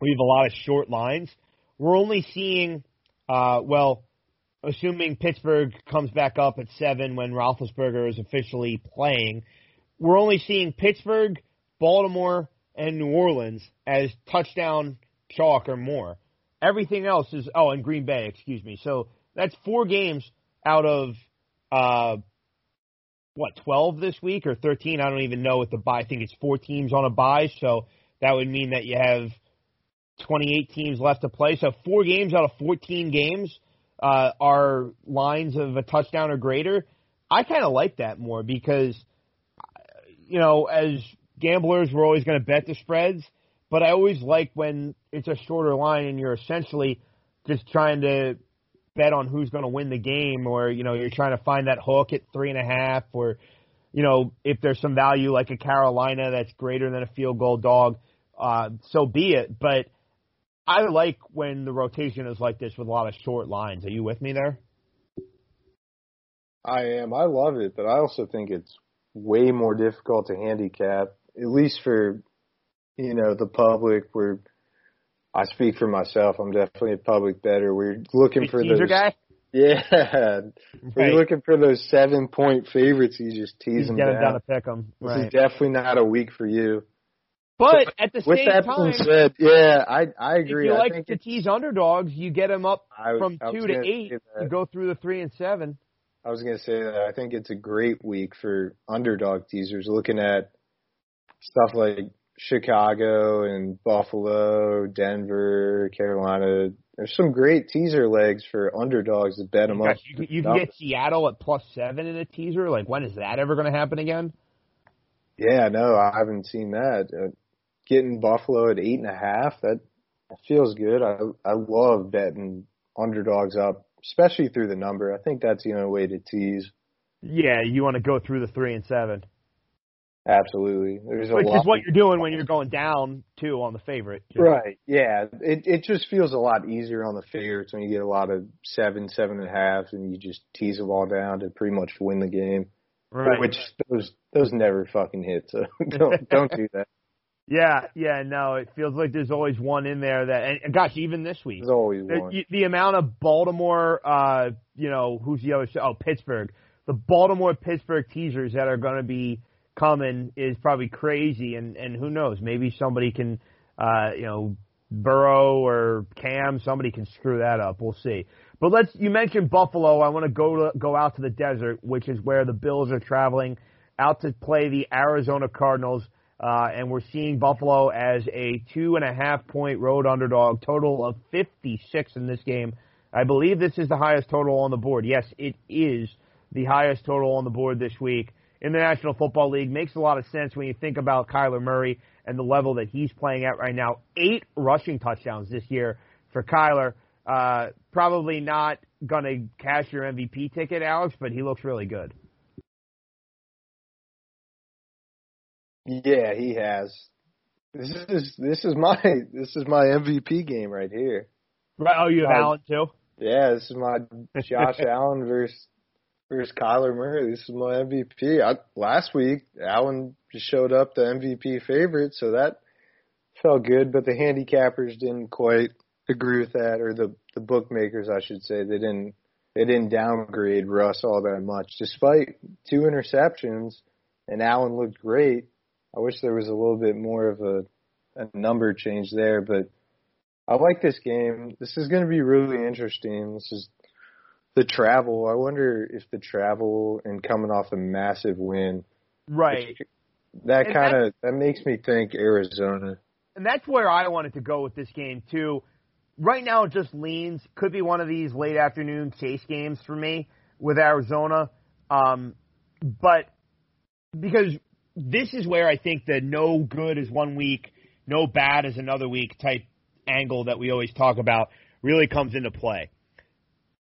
we have a lot of short lines. We're only seeing, uh, well, assuming Pittsburgh comes back up at seven when Roethlisberger is officially playing, we're only seeing Pittsburgh, Baltimore, and New Orleans as touchdown chalk or more. Everything else is oh, and Green Bay, excuse me. So that's four games out of uh what, twelve this week or thirteen? I don't even know what the buy. I think it's four teams on a buy, so that would mean that you have twenty eight teams left to play. So four games out of fourteen games uh are lines of a touchdown or greater. I kinda like that more because you know, as gamblers were always going to bet the spreads, but I always like when it's a shorter line and you're essentially just trying to bet on who's going to win the game, or you know you're trying to find that hook at three and a half, or you know if there's some value like a Carolina that's greater than a field goal dog, uh, so be it. But I like when the rotation is like this with a lot of short lines. Are you with me there?
I am. I love it, but I also think it's way more difficult to handicap, at least for you know the public. Where I speak for myself, I'm definitely a public better. We're looking for those.
Guy?
Yeah, we're looking for those seven point favorites. You just tease
He's
them
down.
down.
to pick them. Right.
This is definitely not a week for you.
But at the
With
same
that
time,
being said, yeah, I I agree.
if you
I
like to tease underdogs, you get them up
I-
from
I
two to eight. You go through the three and seven.
I was going to say that I think it's a great week for underdog teasers. Looking at stuff like Chicago and Buffalo, Denver, Carolina. There's some great teaser legs for underdogs to bet them
Gosh,
up.
you, you can get Seattle at plus seven in a teaser. Like, when is that ever going to happen again?
Yeah, no, I haven't seen that. Uh, Getting Buffalo at eight and a half, that, feels good. I I love betting underdogs up, especially through the number. I think that's the only way to tease.
Yeah, you want to go through the three and seven,
Absolutely, there's a
which
lot.
is what you're doing when you're going down two on the favorite.
Right. Yeah. It it just feels a lot easier on the favorites when you get a lot of seven, seven and a half, and you just tease them all down to pretty much win the game.
Right.
Which those those never fucking hit. So don't don't do that.
Yeah, yeah, no, it feels like there's always one in there that, and gosh, even this week,
There's always
the,
one.
the amount of Baltimore, uh, you know, who's the other? Oh, Pittsburgh. The Baltimore Pittsburgh teasers that are going to be coming is probably crazy, and and who knows? Maybe somebody can, uh, you know, Burrow or Cam, somebody can screw that up. We'll see. But let's. You mentioned Buffalo. I want to go to go out to the desert, which is where the Bills are traveling out to play the Arizona Cardinals. Uh, and we're seeing Buffalo as a two and a half point road underdog, total of 56 in this game. I believe this is the highest total on the board. Yes, it is the highest total on the board this week in the National Football League. Makes a lot of sense when you think about Kyler Murray and the level that he's playing at right now. Eight rushing touchdowns this year for Kyler. Uh, probably not going to cash your MVP ticket, Alex, but he looks really good.
Yeah, he has. This is this is my this is my MVP game right here.
Right? Oh, you have Allen too.
Yeah, this is my Josh Allen versus versus Kyler Murray. This is my MVP. I, last week, Allen just showed up the MVP favorite, so that felt good. But the handicappers didn't quite agree with that, or the the bookmakers, I should say, they didn't they didn't downgrade Russ all that much, despite two interceptions. And Allen looked great. I wish there was a little bit more of a a number change there, but I like this game. This is going to be really interesting. This is the travel. I wonder if the travel and coming off a massive win,
Right.
that kind of that makes me think Arizona.
And that's where I wanted to go with this game too. Right now, it just leans. Could be one of these late afternoon chase games for me with Arizona. Um, but because this is where I think the no good is one week, no bad is another week type angle that we always talk about really comes into play.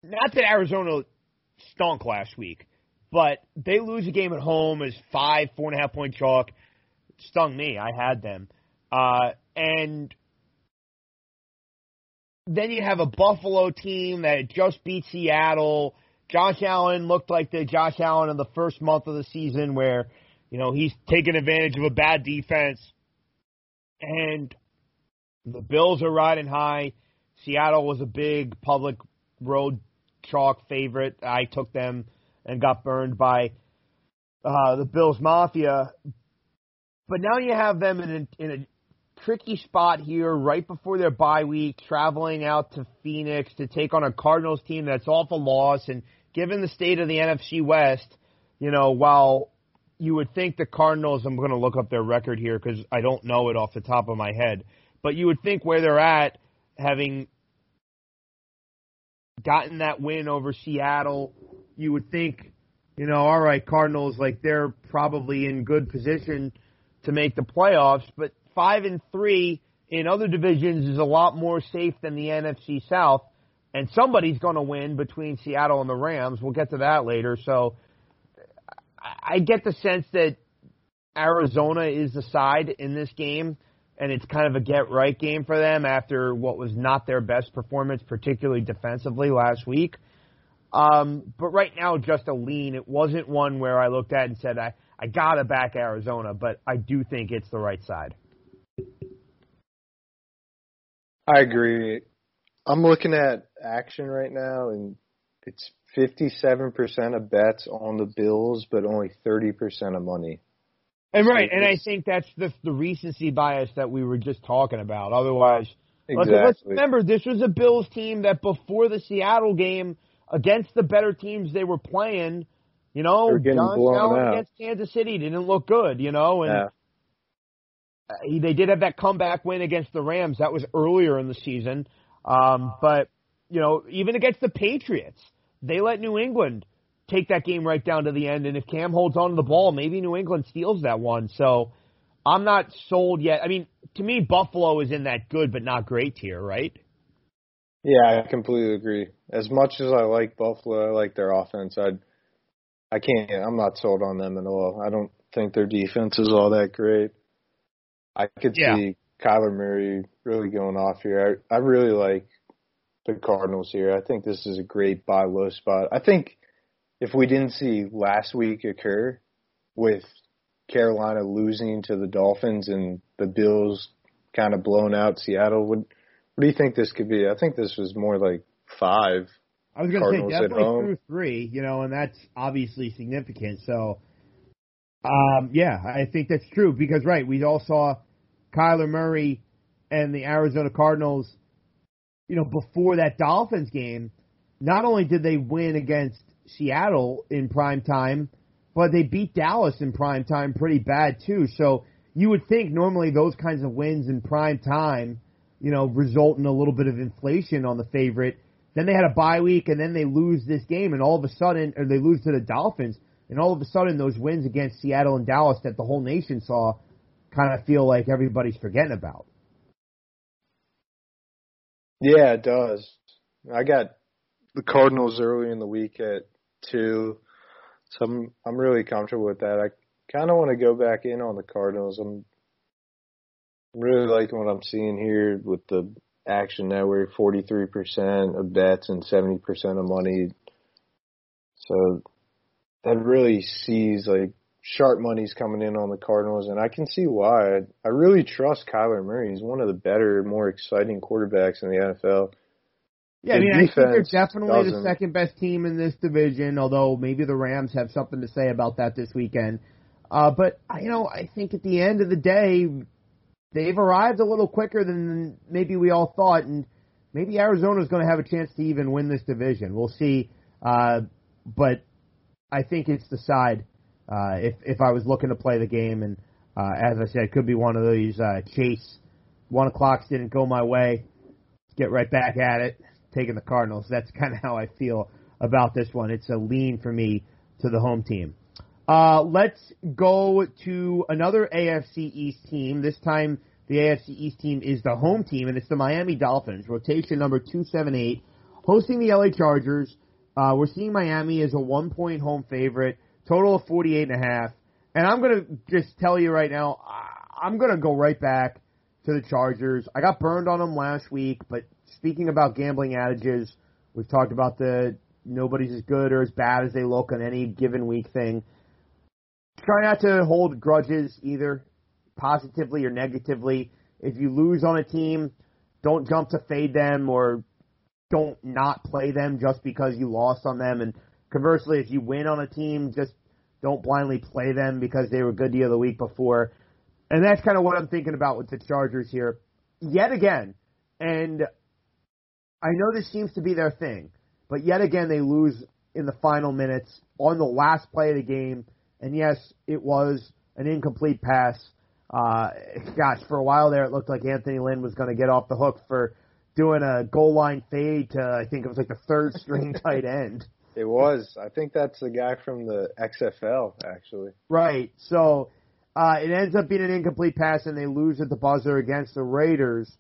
Not that Arizona stunk last week, but they lose a game at home as five, four and a half point chalk. Stung me. I had them. Uh, and then you have a Buffalo team that just beat Seattle. Josh Allen looked like the Josh Allen in the first month of the season where, you know, he's taking advantage of a bad defense. And the Bills are riding high. Seattle was a big public road chalk favorite. I took them and got burned by uh, the Bills Mafia. But now you have them in a, in a tricky spot here right before their bye week, traveling out to Phoenix to take on a Cardinals team that's off a loss. And given the state of the NFC West, you know, while you would think the Cardinals, I'm going to look up their record here because I don't know it off the top of my head, but you would think where they're at, having gotten that win over Seattle, you would think, you know, all right, Cardinals, like they're probably in good position to make the playoffs, but five and three in other divisions is a lot more safe than the NFC South. And somebody's going to win between Seattle and the Rams. We'll get to that later. So I get the sense that Arizona is the side in this game, and it's kind of a get right game for them after what was not their best performance, particularly defensively last week. Um, but right now, just a lean. It wasn't one where I looked at and said, I, I got to back Arizona, but I do think it's the right side.
I agree. I'm looking at action right now, and it's 57% of bets on the Bills, but only 30% of money.
And right, and I think that's the the recency bias that we were just talking about. Otherwise,
exactly.
let's, let's remember this was a Bills team that before the Seattle game against the better teams they were playing, you know, Allen against Kansas City didn't look good, you know, and
yeah.
they did have that comeback win against the Rams. That was earlier in the season, um, but you know, even against the Patriots, they let New England take that game right down to the end. And if Cam holds on to the ball, maybe New England steals that one. So I'm not sold yet. I mean, to me, Buffalo is in that good but not great tier, right?
Yeah, I completely agree. As much as I like Buffalo, I like their offense. I I can't. I'm not sold on them at all. I don't think their defense is all that great. I could
Yeah.
see Kyler Murray really going off here. I, I really like the Cardinals here. I think this is a great buy low spot. I think if we didn't see last week occur with Carolina losing to the Dolphins and the Bills kind of blown out Seattle, what what do you think this could be? I think this was more like five.
I was going to say definitely through three, you know, and that's obviously significant. So, um, yeah, I think that's true because right, we all saw Kyler Murray and the Arizona Cardinals, you know, before that Dolphins game. Not only did they win against Seattle in prime time, but they beat Dallas in prime time pretty bad too. So you would think normally those kinds of wins in prime time, you know, result in a little bit of inflation on the favorite. Then they had a bye week, and then they lose this game, and all of a sudden, or they lose to the Dolphins, and all of a sudden, those wins against Seattle and Dallas that the whole nation saw, kind of feel like everybody's forgetting about.
Yeah, it does. I got the Cardinals early in the week at two, so I'm I'm really comfortable with that. I kind of want to go back in on the Cardinals. I'm really liking what I'm seeing here with the Action Network, 43% of bets and 70% of money. So that really sees like sharp money's coming in on the Cardinals, and I can see why. I, really trust Kyler Murray. He's one of the better, more exciting quarterbacks in the NFL.
Yeah, I mean, I think they're definitely the
doesn't-
second best team in this division, although maybe the Rams have something to say about that this weekend. Uh, but, I- you know, I think at the end of the day, they've arrived a little quicker than maybe we all thought, and maybe Arizona's going to have a chance to even win this division. We'll see. Uh, but I think it's the side. Uh, if if I was looking to play the game, and uh, as I said, could be one of these uh, chase one o'clocks didn't go my way. Get right back at it, taking the Cardinals. That's kind of how I feel about this one. It's a lean for me to the home team. Uh, let's go to another AFC East team. This time, the AFC East team is the home team, and it's the Miami Dolphins. Rotation number 278, hosting the LA Chargers. Uh, we're seeing Miami as a one point home favorite, total of 48 and a half. And I'm going to just tell you right now, I'm going to go right back to the Chargers. I got burned on them last week, but speaking about gambling adages, we've talked about the nobody's as good or as bad as they look on any given week thing. Try not to hold grudges either, positively or negatively. If you lose on a team, don't jump to fade them or don't not play them just because you lost on them. And conversely, if you win on a team, just don't blindly play them because they were good the week before. And that's kind of what I'm thinking about with the Chargers here. Yet again, and I know this seems to be their thing, but yet again they lose in the final minutes on the last play of the game. And yes, it was an incomplete pass. Uh, gosh, for a while there, it looked like Anthony Lynn was going to get off the hook for doing a goal line fade to, I think it was like the third string tight end.
It was. I think that's the guy from the XFL, actually.
Right. So Uh, it ends up being an incomplete pass, and they lose at the buzzer against the Raiders.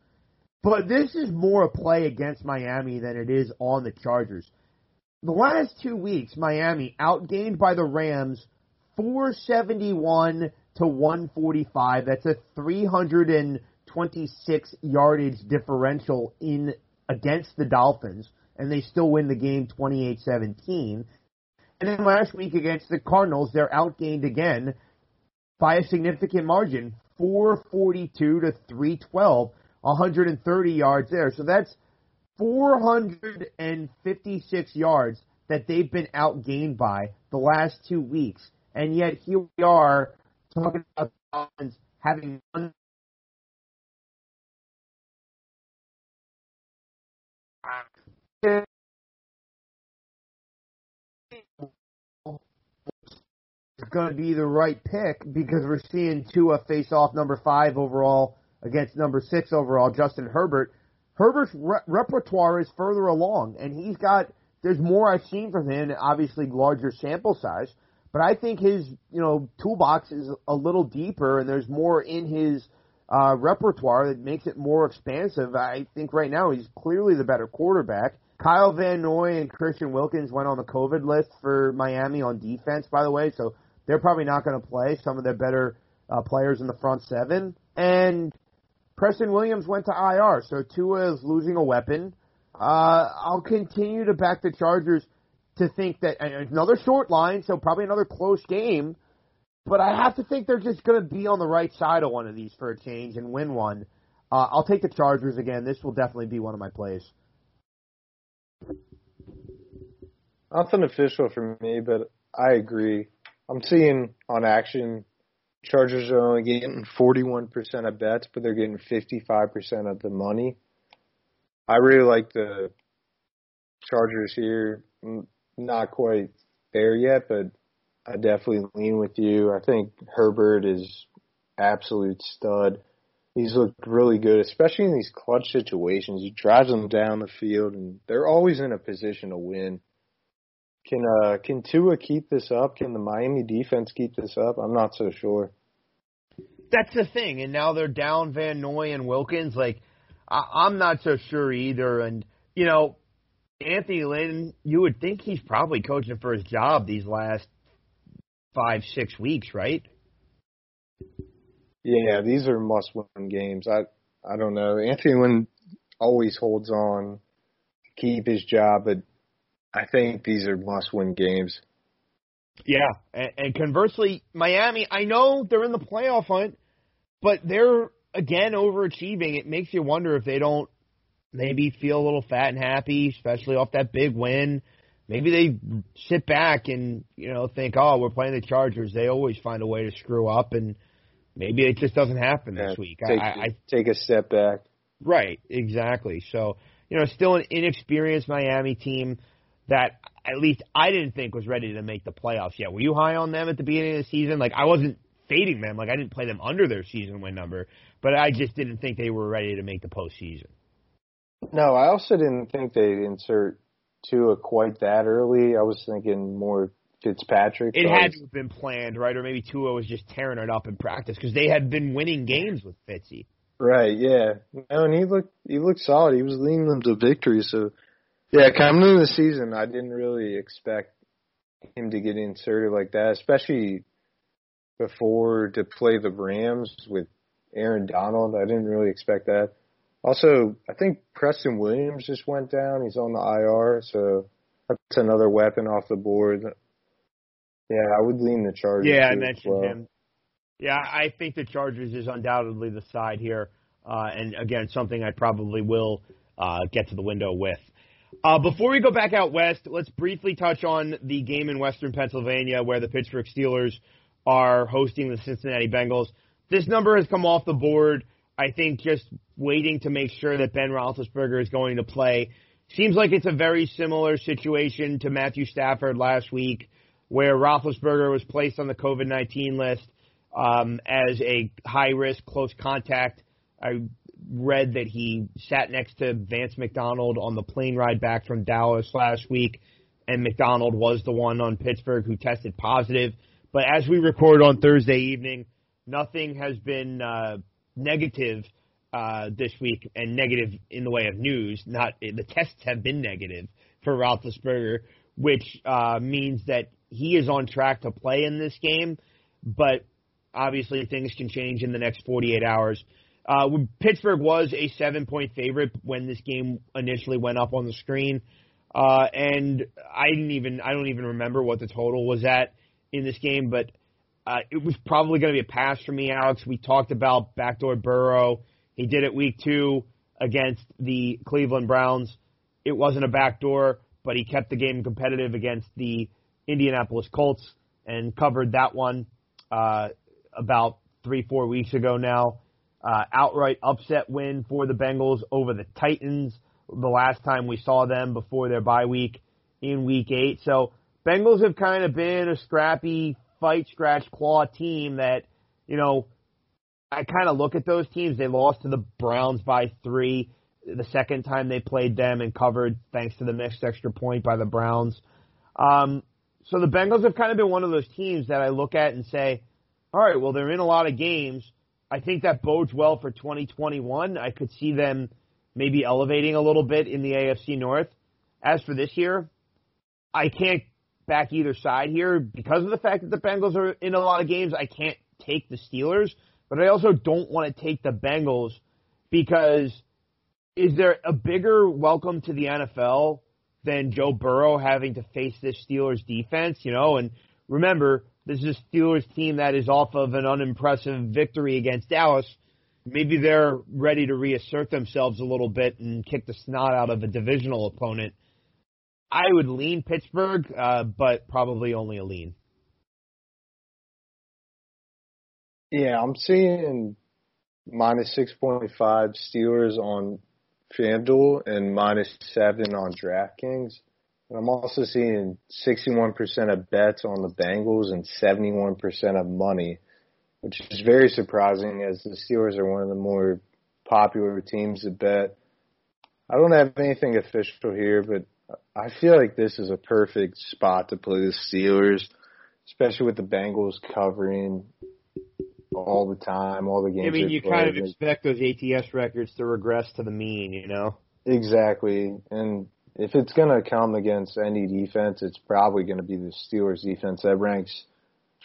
But this is more a play against Miami than it is on the Chargers. The last two weeks, Miami outgained by the Rams 471 to 145. That's a 326 yardage differential in against the Dolphins, and they still win the game 28-17. And then last week against the Cardinals, they're outgained again by a significant margin, 442 to 312, 130 yards there. So that's 456 yards that they've been outgained by the last two weeks. And yet here we are talking about having one is going to be the right pick because we're seeing Tua face off number five overall against number six overall, Justin Herbert. Herbert's re- repertoire is further along, and he's got. There's more I've seen from him. Obviously, larger sample size, but I think his you know toolbox is a little deeper, and there's more in his uh, repertoire that makes it more expansive. I think right now he's clearly the better quarterback. Kyle Van Noy and Christian Wilkins went on the COVID list for Miami on defense, by the way, so they're probably not going to play some of their better uh, players in the front seven. And Preston Williams went to IR, so Tua is losing a weapon. Uh, I'll continue to back the Chargers to think that another short line, so probably another close game. But I have to think they're just going to be on the right side of one of these for a change and win one. Uh, I'll take the Chargers again. This will definitely be one of my plays.
Nothing official for me, but I agree. I'm seeing on action, Chargers are only getting 41% of bets, but they're getting 55% of the money. I really like the Chargers here. Not quite there yet, but I definitely lean with you. I think Herbert is absolute stud. He's looked really good, especially in these clutch situations. He drives them down the field, and they're always in a position to win. Can uh can Tua keep this up? Can the Miami defense keep this up? I'm not so sure.
That's the thing, and now they're down Van Noy and Wilkins. Like I, I'm not so sure either. And you know, Anthony Lynn, you would think he's probably coaching for his job these last five six weeks, right?
Yeah, these are must-win games. I I don't know. Anthony Lynn always holds on to keep his job, but I think these are must-win games.
Yeah, and, and conversely, Miami. I know they're in the playoff hunt, but they're again overachieving. It makes you wonder if they don't maybe feel a little fat and happy, especially off that big win. Maybe they sit back and you know think, oh, we're playing the Chargers. They always find a way to screw up, and maybe it just doesn't happen this week.
Take,
I, I
take a step back.
Right, exactly. So, you know, still an inexperienced Miami team that at least I didn't think was ready to make the playoffs yet. Were you high on them at the beginning of the season? Like I wasn't fading them. Like I didn't play them under their season win number, but I just didn't think they were ready to make the postseason.
No, I also didn't think they'd insert Tua quite that early. I was thinking more Fitzpatrick.
It had to have been planned, right? Or maybe Tua was just tearing it up in practice because they had been winning games with Fitzy.
Right, yeah. No, and he looked he looked solid. He was leading them to victory. So, yeah, coming into the season, I didn't really expect him to get inserted like that, especially before to play the Rams with Aaron Donald. I didn't really expect that. Also, I think Preston Williams just went down. He's on the IR, so that's another weapon off the board. Yeah, I would lean the Chargers.
Yeah, I mentioned
well.
him. Yeah, I think the Chargers is undoubtedly the side here, uh, and again, something I probably will uh, get to the window with. Uh, before we go back out west, let's briefly touch on the game in Western Pennsylvania where the Pittsburgh Steelers are hosting the Cincinnati Bengals. This number has come off the board. I think just waiting to make sure that Ben Roethlisberger is going to play. Seems like it's a very similar situation to Matthew Stafford last week, where Roethlisberger was placed on the COVID 19 list um, as a high risk, close contact. I read that he sat next to Vance McDonald on the plane ride back from Dallas last week, and McDonald was the one on Pittsburgh who tested positive. But as we record on Thursday evening, nothing has been uh, negative uh, this week, and negative in the way of news. Not the tests have been negative for Roethlisberger, which uh, means that he is on track to play in this game. But obviously, things can change in the next 48 hours. Uh, Pittsburgh was a seven point favorite when this game initially went up on the screen. Uh, and I didn't even, I don't even remember what the total was at in this game, but, uh, it was probably going to be a pass for me, Alex. We talked about backdoor Burrow. He did it week two against the Cleveland Browns. It wasn't a backdoor, but he kept the game competitive against the Indianapolis Colts and covered that one, uh, about three, four weeks ago now. Uh, outright upset win for the Bengals over the Titans the last time we saw them before their bye week in week eight. So Bengals have kind of been a scrappy fight, scratch, claw team that, you know, I kind of look at those teams. They lost to the Browns by three the second time they played them and covered thanks to the missed extra point by the Browns. Um, so the Bengals have kind of been one of those teams that I look at and say, all right, well, they're in a lot of games I think that bodes well for 2021. I could see them maybe elevating a little bit in the AFC North. As for this year, I can't back either side here because of the fact that the Bengals are in a lot of games. I can't take the Steelers, but I also don't want to take the Bengals because is there a bigger welcome to the NFL than Joe Burrow having to face this Steelers defense, you know? And remember, this is a Steelers team that is off of an unimpressive victory against Dallas. Maybe they're ready to reassert themselves a little bit and kick the snot out of a divisional opponent. I would lean Pittsburgh, uh, but probably only a lean.
Yeah, I'm seeing minus 6.5 Steelers on FanDuel and minus 7 on DraftKings. I'm also seeing 61% of bets on the Bengals and 71% of money, which is very surprising as the Steelers are one of the more popular teams to bet. I don't have anything official here, but I feel like this is a perfect spot to play the Steelers, especially with the Bengals covering all the time, all the games.
I mean, you
play.
kind of expect those ATS records to regress to the mean, you know?
Exactly. And if it's going to come against any defense, it's probably going to be the Steelers defense that ranks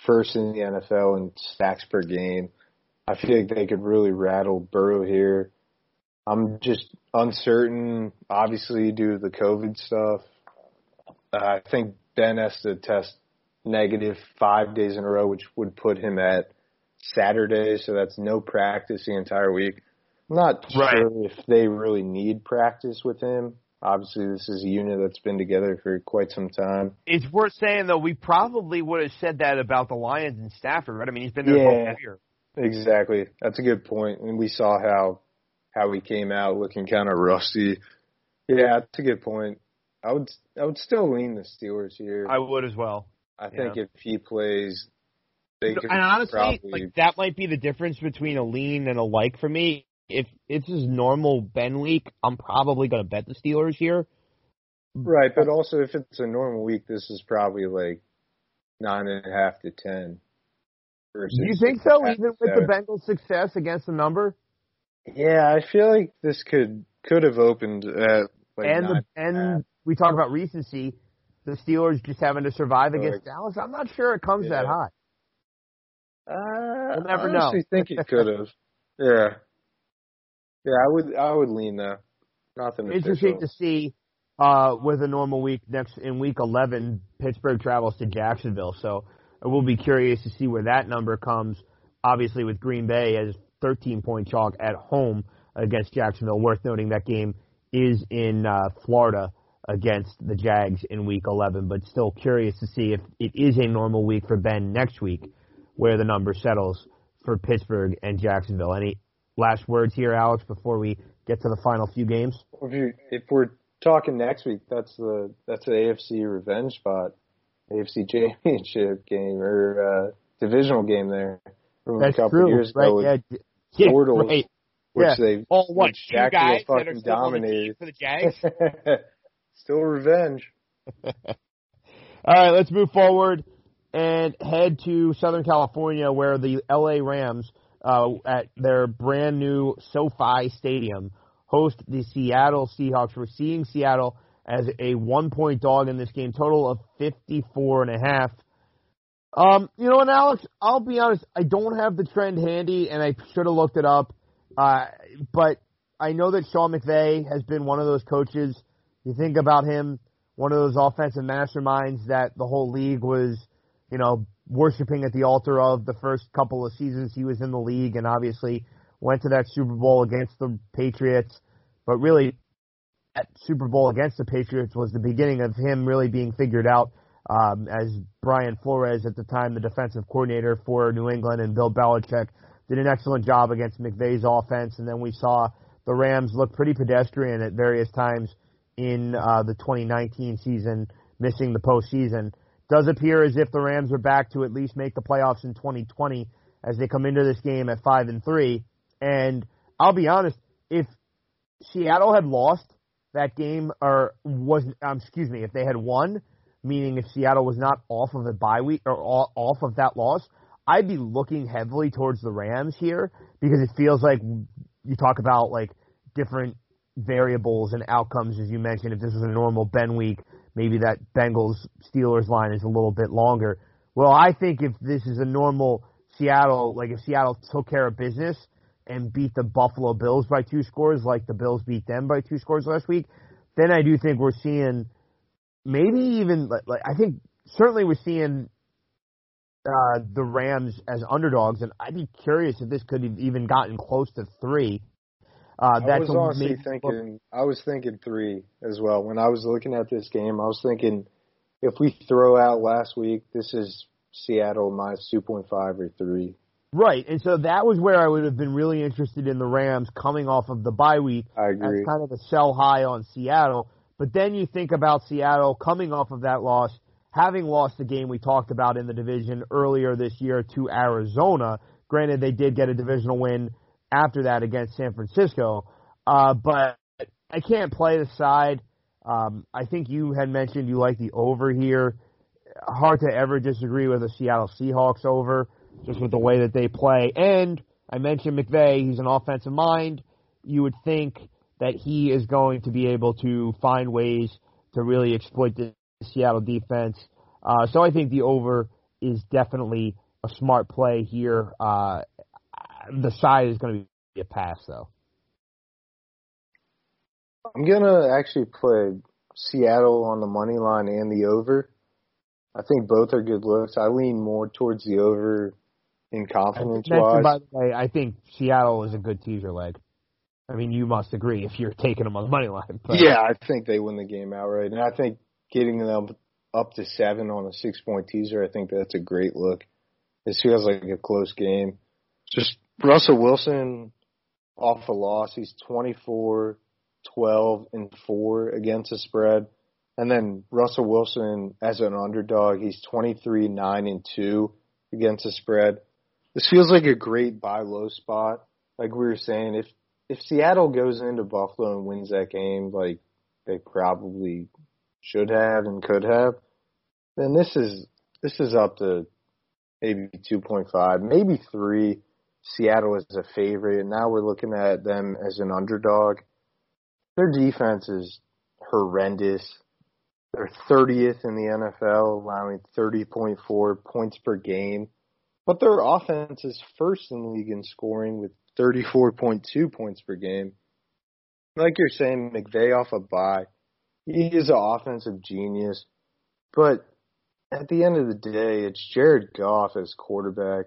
first in the NFL in sacks per game. I feel like they could really rattle Burrow here. I'm just uncertain, obviously, due to the COVID stuff. Uh, I think Ben has to test negative five days in a row, which would put him at Saturday, so that's no practice the entire week. I'm not
right.
sure if they really need practice with him. Obviously, this is a unit that's been together for quite some time.
It's worth saying, though, we probably would have said that about the Lions and Stafford, right? I mean, he's been there
yeah,
whole year.
Exactly. That's a good point. And we saw how how he came out looking kind of rusty. Yeah, that's a good point. I would I would still lean the Steelers here.
I would as well.
I think
yeah.
if he plays,
and honestly,
probably,
like that might be the difference between a lean and a like for me if it's his normal Ben week, I'm probably going to bet the Steelers here.
Right, but also if it's a normal week, this is probably like nine and a half to ten.
Do you think so? Even with the Bengals' success against the number?
Yeah, I feel like this could could have opened at like
and the, and we talk about recency. The Steelers just having to survive
so
against
like,
Dallas. I'm not sure it comes
yeah.
that high.
Uh,
we'll never
I honestly
know.
think it could have. Yeah. Yeah, I would. I would lean that. Nothing.
Interesting
official.
to see uh, with a normal week next in week 11, Pittsburgh travels to Jacksonville. So we'll be curious to see where that number comes. Obviously, with Green Bay as 13 point chalk at home against Jacksonville. Worth noting that game is in uh, Florida against the Jags in week 11, but still curious to see if it is a normal week for Ben next week, where the number settles for Pittsburgh and Jacksonville. Any last words here, Alex, before we get to the final few games?
If, you, if we're talking next week, that's the that's the AFC revenge spot, AFC Championship game or uh, divisional game there from
That's
a couple
true.
years
right,
ago with
yeah. Yeah,
Bortles,
right.
which
yeah.
they
all what,
which
two
Jacksonville
guys that
fucking
still on
dominated.
for the Jags?
Still revenge.
All right, let's move forward. and head to Southern California where the LA Rams uh, at their brand new SoFi Stadium host the Seattle Seahawks. We're seeing Seattle as a one point dog in this game, total of 54 and a half. Um, you know and Alex? I'll be honest. I don't have the trend handy, and I should have looked it up. Uh, but I know that Sean McVay has been one of those coaches. You think about him, one of those offensive masterminds that the whole league was, you know, worshiping at the altar of the first couple of seasons he was in the league, and obviously went to that Super Bowl against the Patriots. But really, that Super Bowl against the Patriots was the beginning of him really being figured out um, as Brian Flores at the time, the defensive coordinator for New England, and Bill Belichick did an excellent job against McVay's offense. And then we saw the Rams look pretty pedestrian at various times in uh, the 2019 season, missing the postseason. Does appear as if the Rams are back to at least make the playoffs in 2020 as they come into this game at five and three. And I'll be honest, if Seattle had lost that game or was um, excuse me, if they had won, meaning if Seattle was not off of a bye week or off of that loss, I'd be looking heavily towards the Rams here because it feels like you talk about like different variables and outcomes as you mentioned. If this was a normal Ben week, maybe that Bengals Steelers line is a little bit longer. Well, I think if this is a normal Seattle, like if Seattle took care of business and beat the Buffalo Bills by two scores, like the Bills beat them by two scores last week, then I do think we're seeing maybe even like I think certainly we're seeing uh, the Rams as underdogs, and I'd be curious if this could have even gotten close to three.
Uh, I was honestly thinking, I was thinking three as well. When I was looking at this game, I was thinking if we throw out last week, this is Seattle minus 2.5 or three.
Right, and so that was where I would have been really interested in the Rams coming off of the bye week
I agree.
as kind of a sell high on Seattle. But then you think about Seattle coming off of that loss, having lost the game we talked about in the division earlier this year to Arizona. Granted, they did get a divisional win after that against San Francisco. Uh, but I can't play the side. Um, I think you had mentioned you like the over here. Hard to ever disagree with a Seattle Seahawks over, just with the way that they play. And I mentioned McVay, he's an offensive mind. You would think that he is going to be able to find ways to really exploit the Seattle defense. Uh, so I think the over is definitely a smart play here. Uh, the side is going to be a pass, though.
I'm gonna actually play Seattle on the money line and the over. I think both are good looks. I lean more towards the over in confidence wise.
By the way, I think Seattle is a good teaser leg. I mean, you must agree if you're taking them on the money line.
But. Yeah, I think they win the game outright, and I think getting them up to seven on a six point teaser, I think that's a great look. This feels like a close game. Just Russell Wilson off a loss. He's 24, 12, and 4 against the spread. And then Russell Wilson as an underdog, he's 23, 9, and 2 against the spread. This feels like a great buy low spot. Like we were saying, if if Seattle goes into Buffalo and wins that game, like they probably should have and could have, then this is this is up to maybe 2.5, maybe 3 Seattle is a favorite, and now we're looking at them as an underdog. Their defense is horrendous. They're 30th in the NFL, allowing 30.4 points per game. But their offense is first in the league in scoring with 34.2 points per game. Like you're saying, McVay off a bye. He is an offensive genius. But at the end of the day, it's Jared Goff as quarterback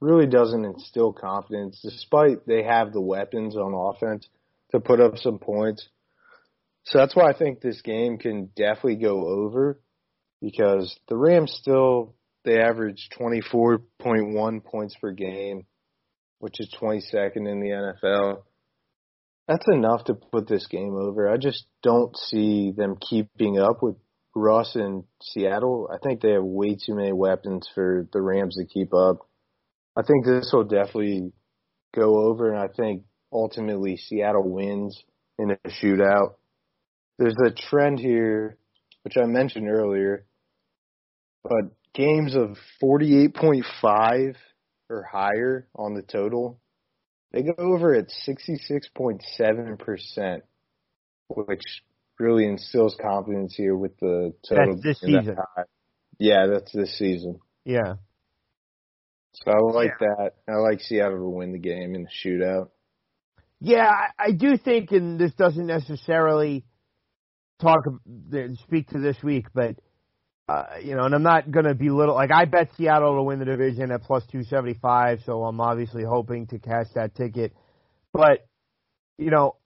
really doesn't instill confidence, despite they have the weapons on offense to put up some points. So that's why I think this game can definitely go over because the Rams still they average 24.1 points per game, which is 22nd in the NFL. That's enough to put this game over. I just don't see them keeping up with Russ and Seattle. I think they have way too many weapons for the Rams to keep up. I think this will definitely go over, and I think ultimately Seattle wins in a shootout. There's a trend here, which I mentioned earlier, but games of 48.5 or higher on the total, they go over at 66.7%, which really instills confidence here with the total.
That's this season.
That yeah, that's this season.
Yeah.
So I like yeah. that. I like Seattle to win the game in the shootout.
Yeah, I, I do think, and this doesn't necessarily talk speak to this week, but uh, you know, and I'm not going to be little like I bet Seattle to win the division at plus 275, so I'm obviously hoping to cash that ticket. But you know,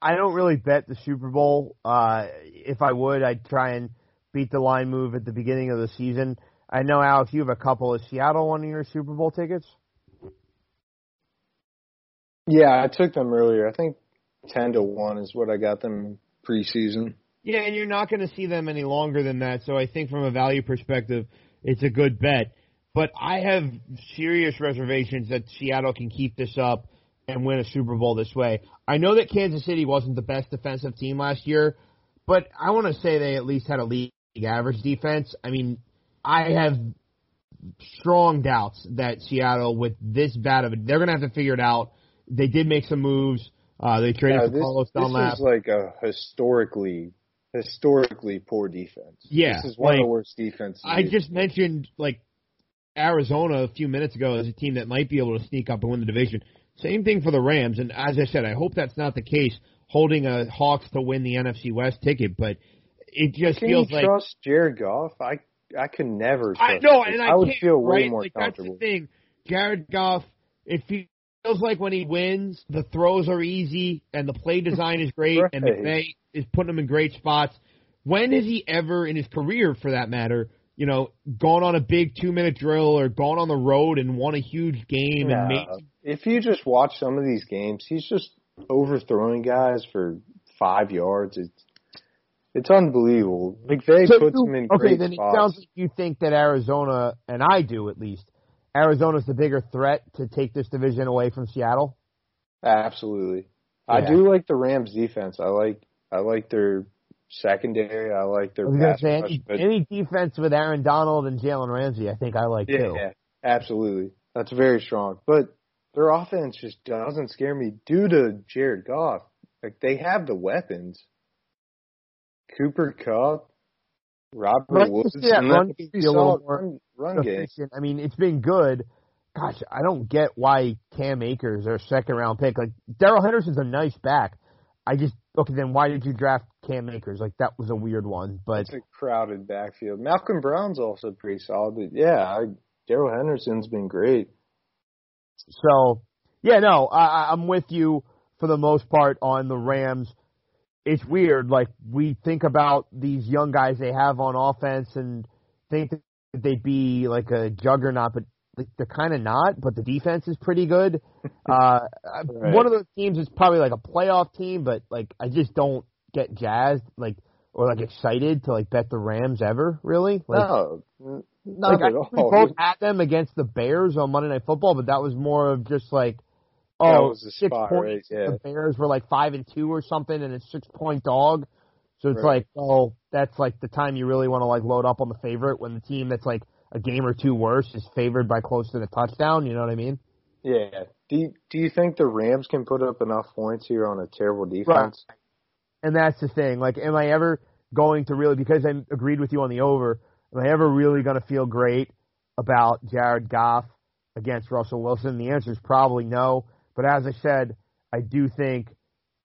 I don't really bet the Super Bowl. Uh, if I would, I'd try and beat the line move at the beginning of the season. I know, Alex, you have a couple. Is Seattle one of your Super Bowl tickets?
Yeah, I took them earlier. I think ten to one is what I got them preseason.
Yeah, and you're not going to see them any longer than that. So I think from a value perspective, it's a good bet. But I have serious reservations that Seattle can keep this up and win a Super Bowl this way. I know that Kansas City wasn't the best defensive team last year, but I want to say they at least had a league average defense. I mean, I have strong doubts that Seattle, with this bad of it, they're going to have to figure it out. They did make some moves. Uh, they traded
yeah,
for Carlos
Dunlap. This is like a historically historically poor defense.
Yeah,
this is one
like,
of the worst defenses.
I just mentioned like Arizona a few minutes ago as a team that might be able to sneak up and win the division. Same thing for the Rams, and as I said, I hope that's not the case. Holding a Hawks to win the NFC West ticket, but it just
can
feels
you
like
trust Jared Goff. I I can never.
I know, and I,
I would feel way
right?
more
like,
comfortable.
That's the thing. Jared Goff. It feels like when he wins, the throws are easy and the play design is great,
right.
and McVay is putting him in great spots. When has he ever, in his career for that matter, you know, gone on a big two minute drill or gone on the road and won a huge game and made?
If you just watch some of these games, he's just overthrowing guys for five yards. It's it's unbelievable. McVay
so
puts
you,
him in
okay,
great
then
spots.
it sounds like you think that Arizona, and I do at least, Arizona's the bigger threat to take this division away from Seattle.
Absolutely,
Yeah.
I do like the Rams' defense. I like I like their secondary. I like their
I
pass
say
rush.
any, any defense with Aaron Donald and Jalen Ramsey, I think I like
yeah,
too.
yeah, absolutely. That's very strong. But their offense just doesn't scare me due to Jared Goff. Like they have the weapons. Cooper Kupp, Robert
I
Woods,
just
and
run
that's a
little more
run, run game.
I mean, it's been good. Gosh, I don't get why Cam Akers, their second round pick, like Darrell Henderson's a nice back. I just okay. Then why did you draft Cam Akers? Like that was a weird one. But
It's a crowded backfield. Malcolm Brown's also pretty solid. But yeah, I, Darrell Henderson's been great.
So, yeah, no, I, I'm with you for the most part on the Rams. It's weird. Like we think about these young guys they have on offense and think that they'd be like a juggernaut, but like, they're kind of not. But the defense is pretty good. Uh,
Right.
One of those teams is probably like a playoff team, but like I just don't get jazzed like or like excited to like bet the Rams ever. Really? Like,
no, not
like,
at
I think we both had them against the Bears on Monday Night Football, but that was more of just like, oh, six points.
right? Yeah.
The Bears were like five and two or something, and it's six point dog. So it's
Right.
like, oh, that's like the time you really want to like load up on the favorite when the team that's like a game or two worse is favored by close to the touchdown. You know what I mean?
Yeah. Do you, do you think the Rams can put up enough points here on a terrible defense?
And that's the thing. Like, am I ever going to really, because I agreed with you on the over, am I ever really going to feel great about Jared Goff against Russell Wilson? The answer is probably no. But as I said, I do think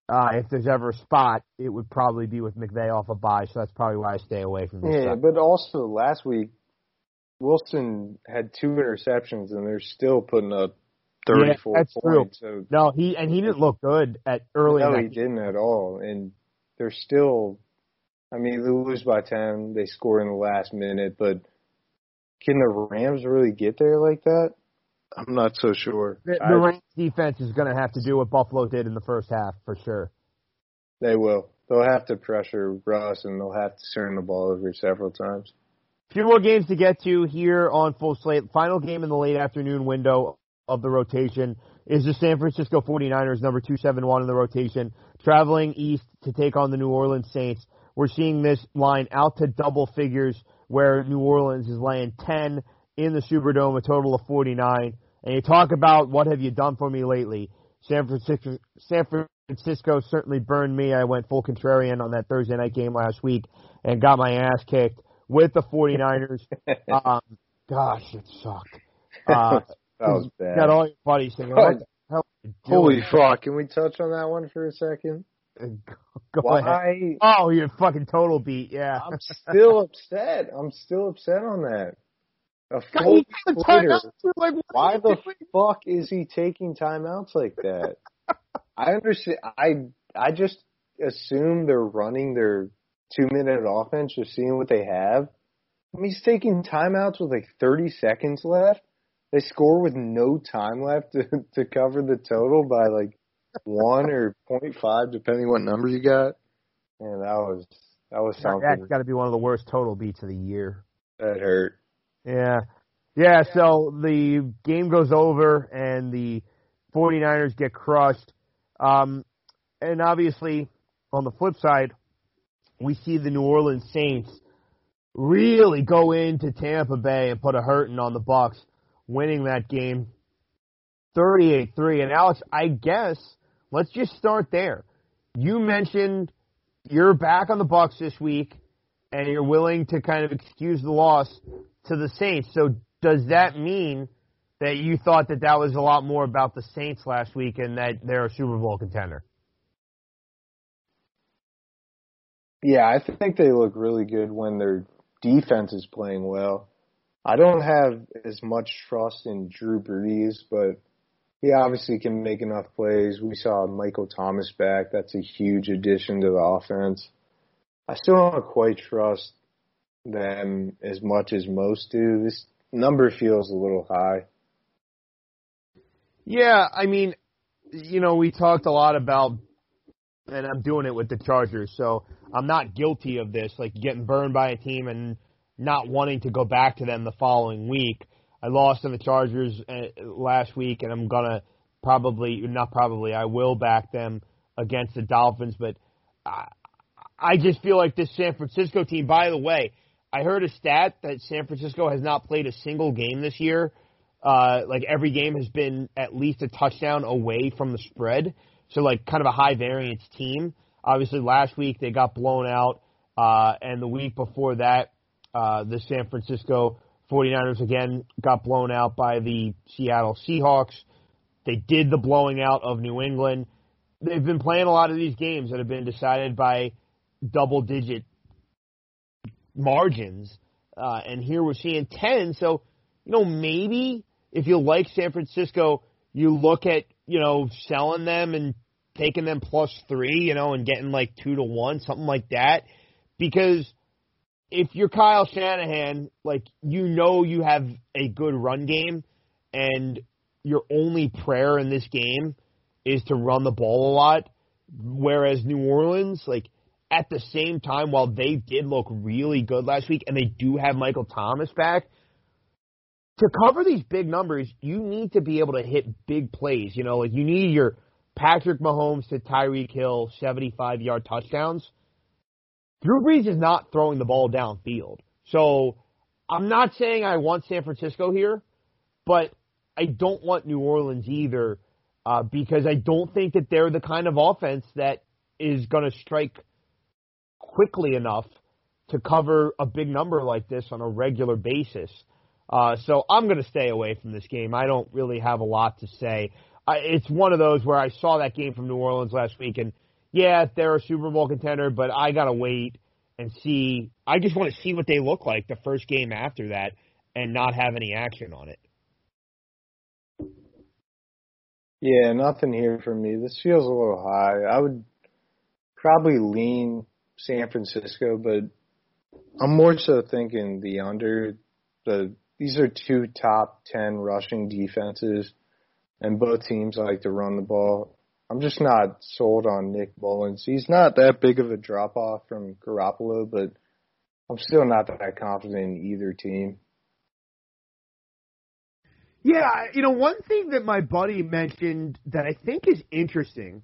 uh, if there's ever a spot, it would probably be with McVay off a bye. So that's probably why I stay away from this.
Yeah,
stuff.
but also last week, Wilson had two interceptions and they're still putting up 34
Yeah, that's true.
points. So
No, he and he didn't look good at early.
no, he didn't at all. And they're still, I mean, they lose by 10. They score in the last minute, but can the Rams really get there like that? I'm not so sure.
The, the Rams defense is going to have to do what Buffalo did in the first half for sure.
They will. They'll have to pressure Russ and they'll have to turn the ball over several times.
A few more games to get to here on Full Slate. Final game in the late afternoon window of the rotation is the San Francisco 49ers, number 271 in the rotation, traveling east to take on the New Orleans Saints. We're seeing this line out to double figures where New Orleans is laying 10 in the Superdome, a total of 49. And you talk about what have you done for me lately. San Francisco, San Francisco certainly burned me. I went full contrarian on that Thursday night game last week and got my ass kicked with the 49ers. um, gosh, it sucked. Uh,
that was bad.
Got all your buddies thinking, what the hell are you
Holy fuck! Can we touch on that one for a second?
Go
Why?
ahead. Oh, you're fucking total beat, yeah.
I'm still upset. I'm still upset on that. A
God,
full
he got the
Twitter.
timeouts. You're like,
Why the
doing?
fuck is he taking timeouts like that? I understand. I I just assume they're running their two minute offense, just seeing what they have. I mean, he's taking timeouts with like 30 seconds left. They score with no time left to to cover the total by like one or point five, depending what number you got. And that was that was something
That's got to be one of the worst total beats of the year.
that hurt.
Yeah. Yeah, so the game goes over and the 49ers get crushed. Um, and obviously, on the flip side, we see the New Orleans Saints really go into Tampa Bay and put a hurting on the Bucks, winning that game 38-3. And Alex, I guess let's just start there. You mentioned you're back on the Bucks this week and you're willing to kind of excuse the loss to the Saints. So does that mean that you thought that that was a lot more about the Saints last week and that they're a Super Bowl contender?
Yeah, I think they look really good when their defense is playing well. I don't have as much trust in Drew Brees, but he obviously can make enough plays. We saw Michael Thomas back. That's a huge addition to the offense. I still don't quite trust them as much as most do. This number feels a little high.
Yeah, I mean, you know, we talked a lot about, and I'm doing it with the Chargers, so I'm not guilty of this, like getting burned by a team and not wanting to go back to them the following week. I lost to the Chargers uh, last week, and I'm gonna probably, not probably, I will back them against the Dolphins, but I, I just feel like this San Francisco team. By the way, I heard a stat that San Francisco has not played a single game this year. Uh, like every game has been at least a touchdown away from the spread. So like kind of a high variance team. Obviously last week they got blown out, uh, and the week before that, uh, the San Francisco 49ers again got blown out by the Seattle Seahawks. They did the blowing out of New England. They've been playing a lot of these games that have been decided by double digit margins. Uh, and here we're seeing 10. So, you know, maybe if you like San Francisco, you look at, you know, selling them and taking them plus three, you know, and getting like two to one, something like that. Because if you're Kyle Shanahan, like, you know you have a good run game and your only prayer in this game is to run the ball a lot. Whereas New Orleans, like, at the same time, while they did look really good last week and they do have Michael Thomas back, to cover these big numbers, you need to be able to hit big plays. You know, like you need your Patrick Mahomes to Tyreek Hill 75 yard touchdowns. Drew Brees is not throwing the ball downfield. So I'm not saying I want San Francisco here, but I don't want New Orleans either uh, because I don't think that they're the kind of offense that is going to strike quickly enough to cover a big number like this on a regular basis. Uh, so I'm going to stay away from this game. I don't really have a lot to say. I, it's one of those where I saw that game from New Orleans last week, and yeah, they're a Super Bowl contender, but I got to wait and see. I just want to see what they look like the first game after that and not have any action on it.
Yeah, nothing here for me. This feels a little high. I would probably lean San Francisco, but I'm more so thinking the under. The these are two top ten rushing defenses, and both teams like to run the ball. I'm just not sold on Nick Mullens. He's not that big of a drop off from Garoppolo, but I'm still not that confident in either team.
Yeah, you know, one thing that my buddy mentioned that I think is interesting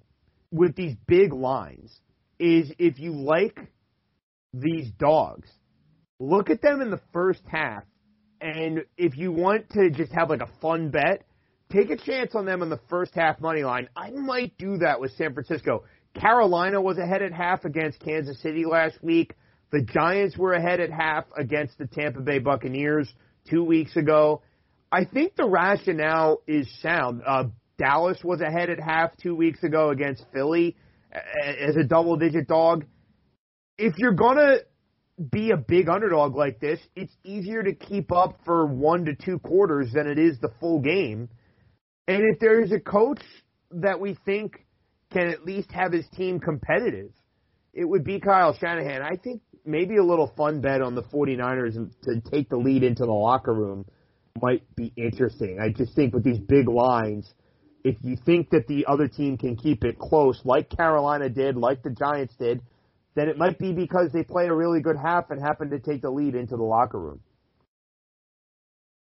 with these big lines is if you like these dogs, look at them in the first half, and if you want to just have like a fun bet, take a chance on them in the first half money line. I might do that with San Francisco. Carolina was ahead at half against Kansas City last week. The Giants were ahead at half against the Tampa Bay Buccaneers two weeks ago. I think the rationale is sound. Uh, Dallas was ahead at half two weeks ago against Philly as a double digit dog. If you're to be a big underdog like this, it's easier to keep up for one to two quarters than it is the full game. And if there's a coach that we think can at least have his team competitive, it would be Kyle Shanahan. I think maybe a little fun bet on the 49ers to take the lead into the locker room might be interesting. I just think with these big lines, if you think that the other team can keep it close, like Carolina did, like the Giants did, then it might be because they play a really good half and happen to take the lead into the locker room.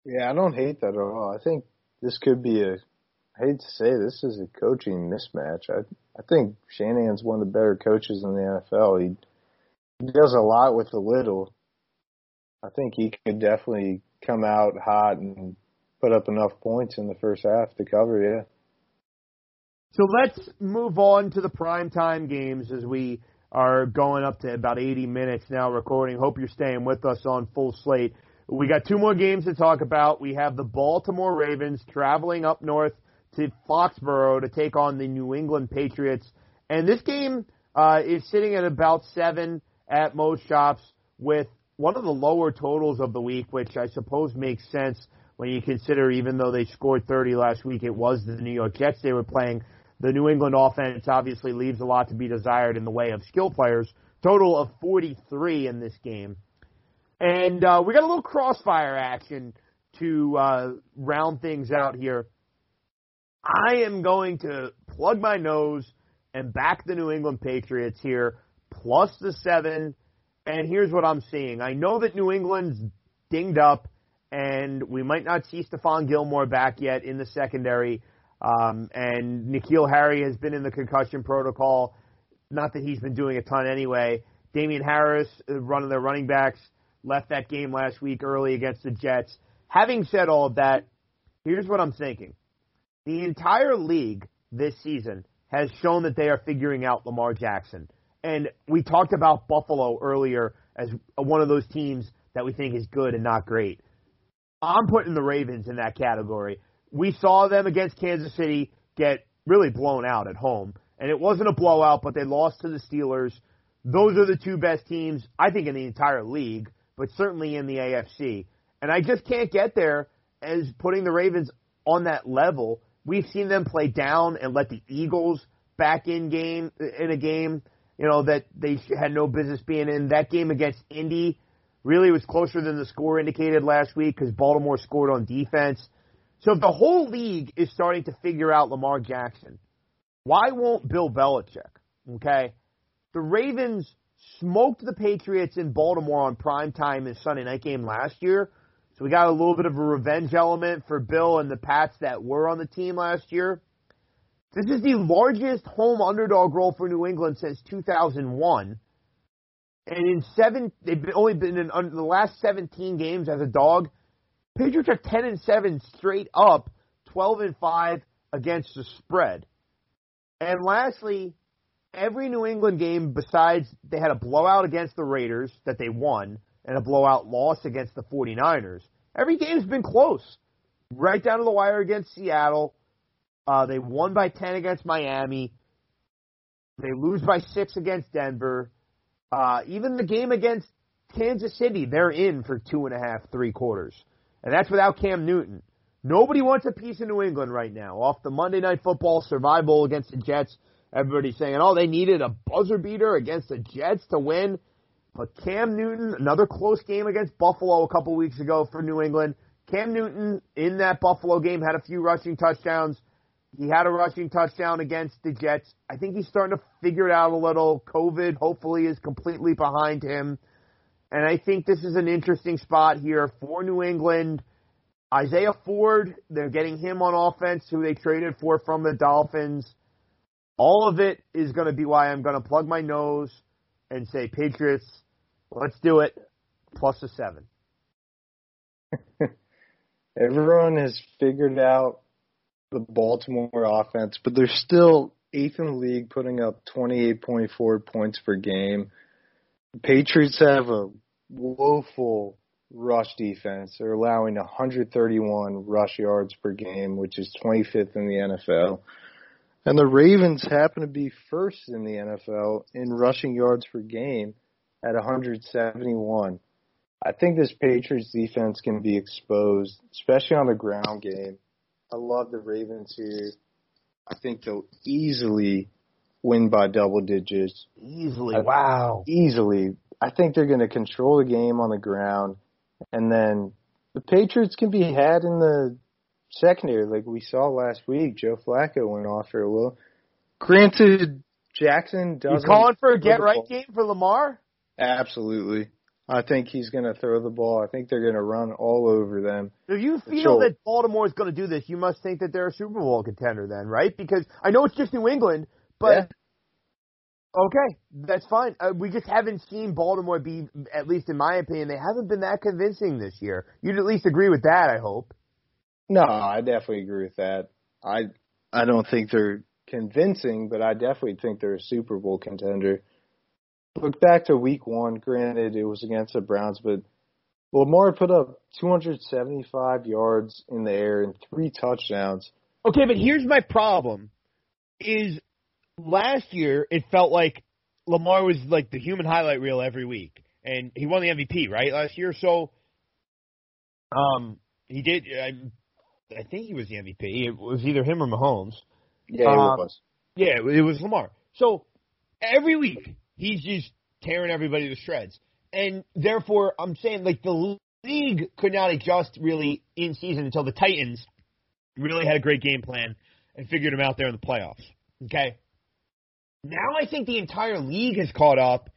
Yeah, I don't hate that at all. I think this could be a I hate to say this is a coaching mismatch. I I think Shanahan's one of the better coaches in the NFL. He he does a lot with a little. I think he could definitely come out hot and put up enough points in the first half to cover, yeah.
So let's move on to the primetime games as we are going up to about 80 minutes now recording. Hope you're staying with us on full slate. We got two more games to talk about. We have the Baltimore Ravens traveling up north to Foxborough to take on the New England Patriots. And this game uh, is sitting at about seven at most shops with one of the lower totals of the week, which I suppose makes sense when you consider even though they scored 30 last week, it was the New York Jets they were playing. The New England offense obviously leaves a lot to be desired in the way of skill players. Total of 43 in this game. And uh, we got a little crossfire action to uh, round things out here. I am going to plug my nose and back the New England Patriots here, plus the seven. And here's what I'm seeing. I know that New England's dinged up, and we might not see Stephon Gilmore back yet in the secondary. Um, and N'Keal Harry has been in the concussion protocol. Not that he's been doing a ton anyway. Damien Harris, uh, one of their running backs, left that game last week early against the Jets. Having said all of that, here's what I'm thinking. The entire league this season has shown that they are figuring out Lamar Jackson. And we talked about Buffalo earlier as one of those teams that we think is good and not great. I'm putting the Ravens in that category. We saw them against Kansas City get really blown out at home. And it wasn't a blowout, but they lost to the Steelers. Those are the two best teams, I think, in the entire league, but certainly in the AFC. And I just can't get there as putting the Ravens on that level We've seen them play down and let the Eagles back in game in a game, you know, that they had no business being in. That game against Indy really was closer than the score indicated last week because Baltimore scored on defense. So if the whole league is starting to figure out Lamar Jackson, why won't Bill Belichick? Okay. The Ravens smoked the Patriots in Baltimore on prime time in Sunday night game last year. So we got a little bit of a revenge element for Bill and the Pats that were on the team last year. This is the largest home underdog role for New England since 2001. And in seven, they've only been in the last 17 games as a dog. Patriots are 10 and 7 straight up, 12 and 5 against the spread. And lastly, every New England game besides they had a blowout against the Raiders that they won and a blowout loss against the 49ers. Every game's been close. Right down to the wire against Seattle. Uh, they won by 10 against Miami. They lose by 6 against Denver. Uh, even the game against Kansas City, they're in for two and a half, three quarters. And that's without Cam Newton. Nobody wants a piece of New England right now. Off the Monday Night Football survival against the Jets, everybody's saying, oh, they needed a buzzer beater against the Jets to win. But Cam Newton, another close game against Buffalo a couple weeks ago for New England. Cam Newton in that Buffalo game had a few rushing touchdowns. He had a rushing touchdown against the Jets. I think he's starting to figure it out a little. COVID hopefully is completely behind him. And I think this is an interesting spot here for New England. Isaiah Ford, they're getting him on offense, who they traded for from the Dolphins. All of it is going to be why I'm going to plug my nose and say, Patriots, let's do it. plus a seven.
Everyone has figured out the Baltimore offense, but they're still eighth in the league, putting up 28.4 points per game. Patriots have a woeful rush defense. They're allowing 131 rush yards per game, which is 25th in the NFL. And the Ravens happen to be first in the NFL in rushing yards per game at 171. I think this Patriots defense can be exposed, especially on the ground game. I love the Ravens here. I think they'll easily win by double digits.
Easily, I, wow.
Easily. I think they're going to control the game on the ground. And then the Patriots can be had in the secondary, like we saw last week. Joe Flacco went off for a little. Granted, Jackson doesn't.
You calling for a get right game for Lamar?
Absolutely. I think he's going to throw the ball. I think they're going to run all over them.
If you feel sure. that Baltimore is going to do this, you must think that they're a Super Bowl contender then, right? Because I know it's just New England, but yeah. okay, that's fine. Uh, we just haven't seen Baltimore be, at least in my opinion, they haven't been that convincing this year. You'd at least agree with that, I hope.
No, I definitely agree with that. I I don't think they're convincing, but I definitely think they're a Super Bowl contender. Look back to week one, granted it was against the Browns, but Lamar put up 275 yards in the air and three touchdowns.
Okay, but here's my problem is last year it felt like Lamar was like the human highlight reel every week. And he won the MVP, right, last year. So um he did I I think he was the MVP. It was either him or Mahomes.
Yeah, it um, was.
Yeah, it was Lamar. So every week he's just tearing everybody to shreds, and therefore I'm saying like the league could not adjust really in season until the Titans really had a great game plan and figured him out there in the playoffs. Okay. Now I think the entire league has caught up,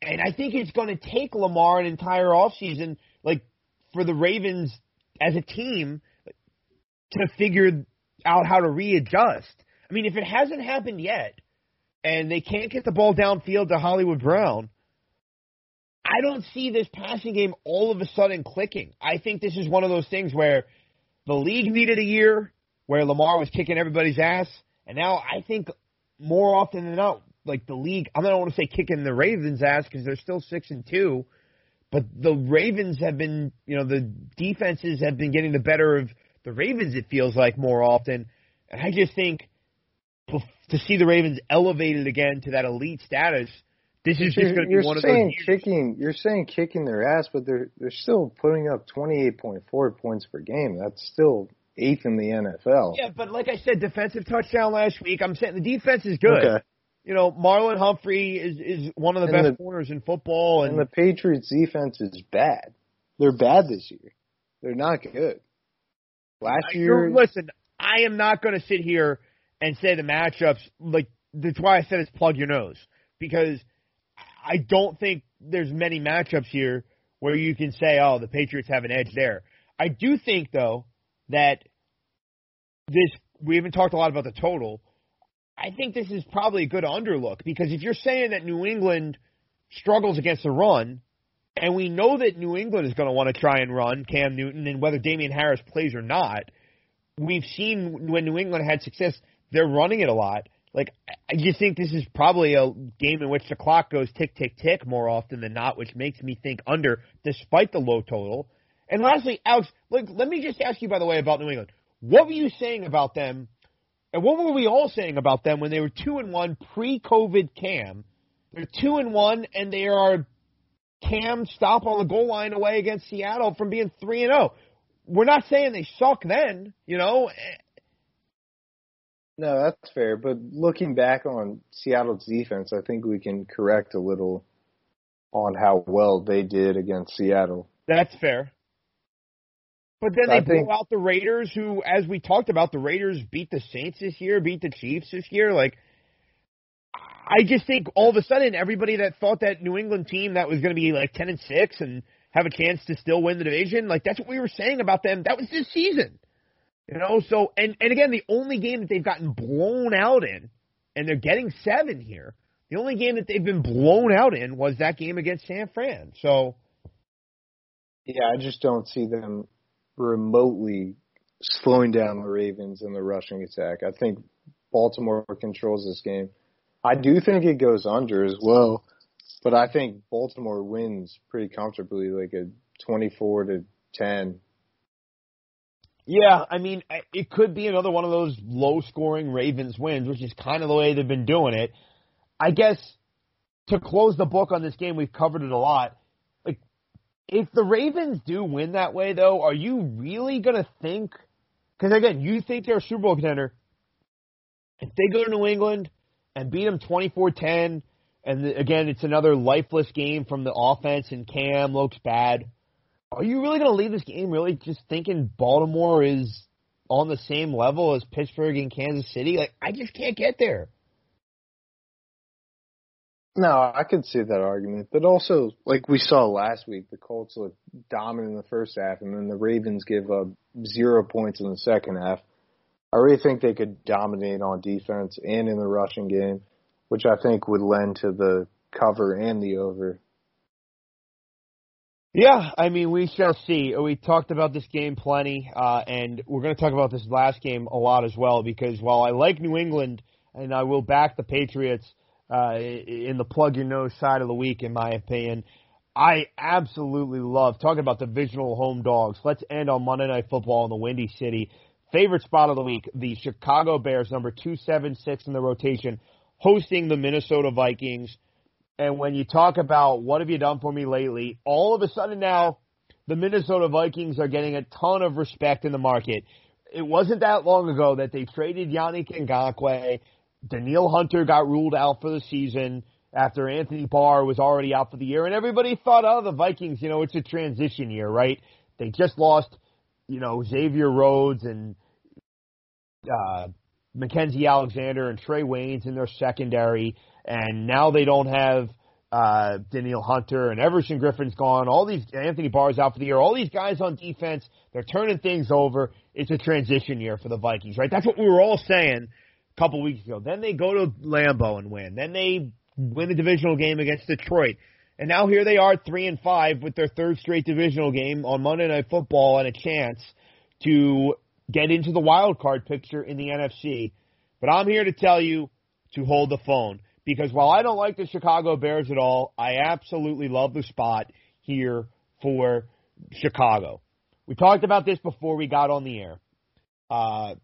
and I think it's going to take Lamar an entire offseason, like for the Ravens as a team to figure out how to readjust. I mean, if it hasn't happened yet, and they can't get the ball downfield to Hollywood Brown, I don't see this passing game all of a sudden clicking. I think this is one of those things where the league needed a year where Lamar was kicking everybody's ass, and now I think more often than not, like the league, I don't want to say kicking the Ravens' ass because they're still six and two, but the Ravens have been, you know, the defenses have been getting the better of the Ravens, it feels like more often. And I just think to see the Ravens elevated again to that elite status, this is just going to be one of those. Years.
Kicking, you're saying kicking their ass, but they're they're still putting up 28.4 points per game. That's still eighth in the NFL.
Yeah, but like I said, defensive touchdown last week. I'm saying the defense is good.
Okay.
You know, Marlon Humphrey is is one of the and best the, corners in football, and,
and the Patriots' defense is bad. They're bad this year. They're not good. Last year,
listen, I am not going to sit here and say the matchups like that's why I said it's plug your nose because I don't think there's many matchups here where you can say, oh, the Patriots have an edge there. I do think though that this we haven't talked a lot about the total. I think this is probably a good underlook because if you're saying that New England struggles against the run, and we know that New England is going to want to try and run Cam Newton, and whether Damien Harris plays or not, we've seen when New England had success, they're running it a lot. Like, I just think this is probably a game in which the clock goes tick, tick, tick more often than not, which makes me think under, despite the low total. And lastly, Alex, like, let me just ask you, by the way, about New England. What were you saying about them? And what were we all saying about them when they were two and one pre-COVID Cam? They're two and one, and they are Cam stop on the goal line away against Seattle from being 3 and 0. We're not saying they suck then, you know.
No, that's fair. But looking back on Seattle's defense, I think we can correct a little on how well they did against Seattle.
That's fair. But then they think, blew out the Raiders, who, as we talked about, the Raiders beat the Saints this year, beat the Chiefs this year. Like, I just think all of a sudden everybody that thought that New England team that was going to be like ten and six and have a chance to still win the division, like that's what we were saying about them. That was this season, you know. So and and again, the only game that they've gotten blown out in, and they're getting seven here. The only game that they've been blown out in was that game against San Fran. So
Yeah, I just don't see them remotely slowing down the Ravens in the rushing attack. I think Baltimore controls this game. I do think it goes under as well, but I think Baltimore wins pretty comfortably, like a 24 to 10.
Yeah, I mean, it could be another one of those low scoring Ravens wins, which is kind of the way they've been doing it. I guess to close the book on this game, we've covered it a lot. If the Ravens do win that way, though, are you really going to think? Because again, you think they're a Super Bowl contender. If they go to New England and beat them 24 10, and again, it's another lifeless game from the offense, and Cam looks bad. Are you really going to leave this game really just thinking Baltimore is on the same level as Pittsburgh and Kansas City? Like, I just can't get there.
No, I could see that argument, but also like we saw last week, the Colts look dominant in the first half, and then the Ravens give up zero points in the second half. I really think they could dominate on defense and in the rushing game, which I think would lend to the cover and the over.
Yeah, I mean, we shall see. We talked about this game plenty, uh, and we're going to talk about this last game a lot as well because while I like New England and I will back the Patriots uh, in the plug your nose side of the week, in my opinion, I absolutely love talking about divisional home dogs. Let's end on Monday Night Football in the Windy City. Favorite spot of the week: the Chicago Bears, number two seven six in the rotation, hosting the Minnesota Vikings. And when you talk about what have you done for me lately, all of a sudden now the Minnesota Vikings are getting a ton of respect in the market. It wasn't that long ago that they traded Yannick Ngakoue. Danielle Hunter got ruled out for the season after Anthony Barr was already out for the year, and everybody thought, oh, the Vikings, you know, it's a transition year, right? They just lost, you know, Xavier Rhodes and uh, Mackensie Alexander and Trae Waynes in their secondary and now they don't have uh, Danielle Hunter and Everson Griffen's gone. All these Anthony Barr's out for the year. All these guys on defense, they're turning things over. It's a transition year for the Vikings, right? That's what we were all saying couple weeks ago. Then they go to Lambeau and win. Then they win the divisional game against Detroit. And now here they are, three and five, with their third straight divisional game on Monday Night Football and a chance to get into the wild card picture in the NFC. But I'm here to tell you to hold the phone because while I don't like the Chicago Bears at all, I absolutely love the spot here for Chicago. We talked about this before we got on the air. Uh,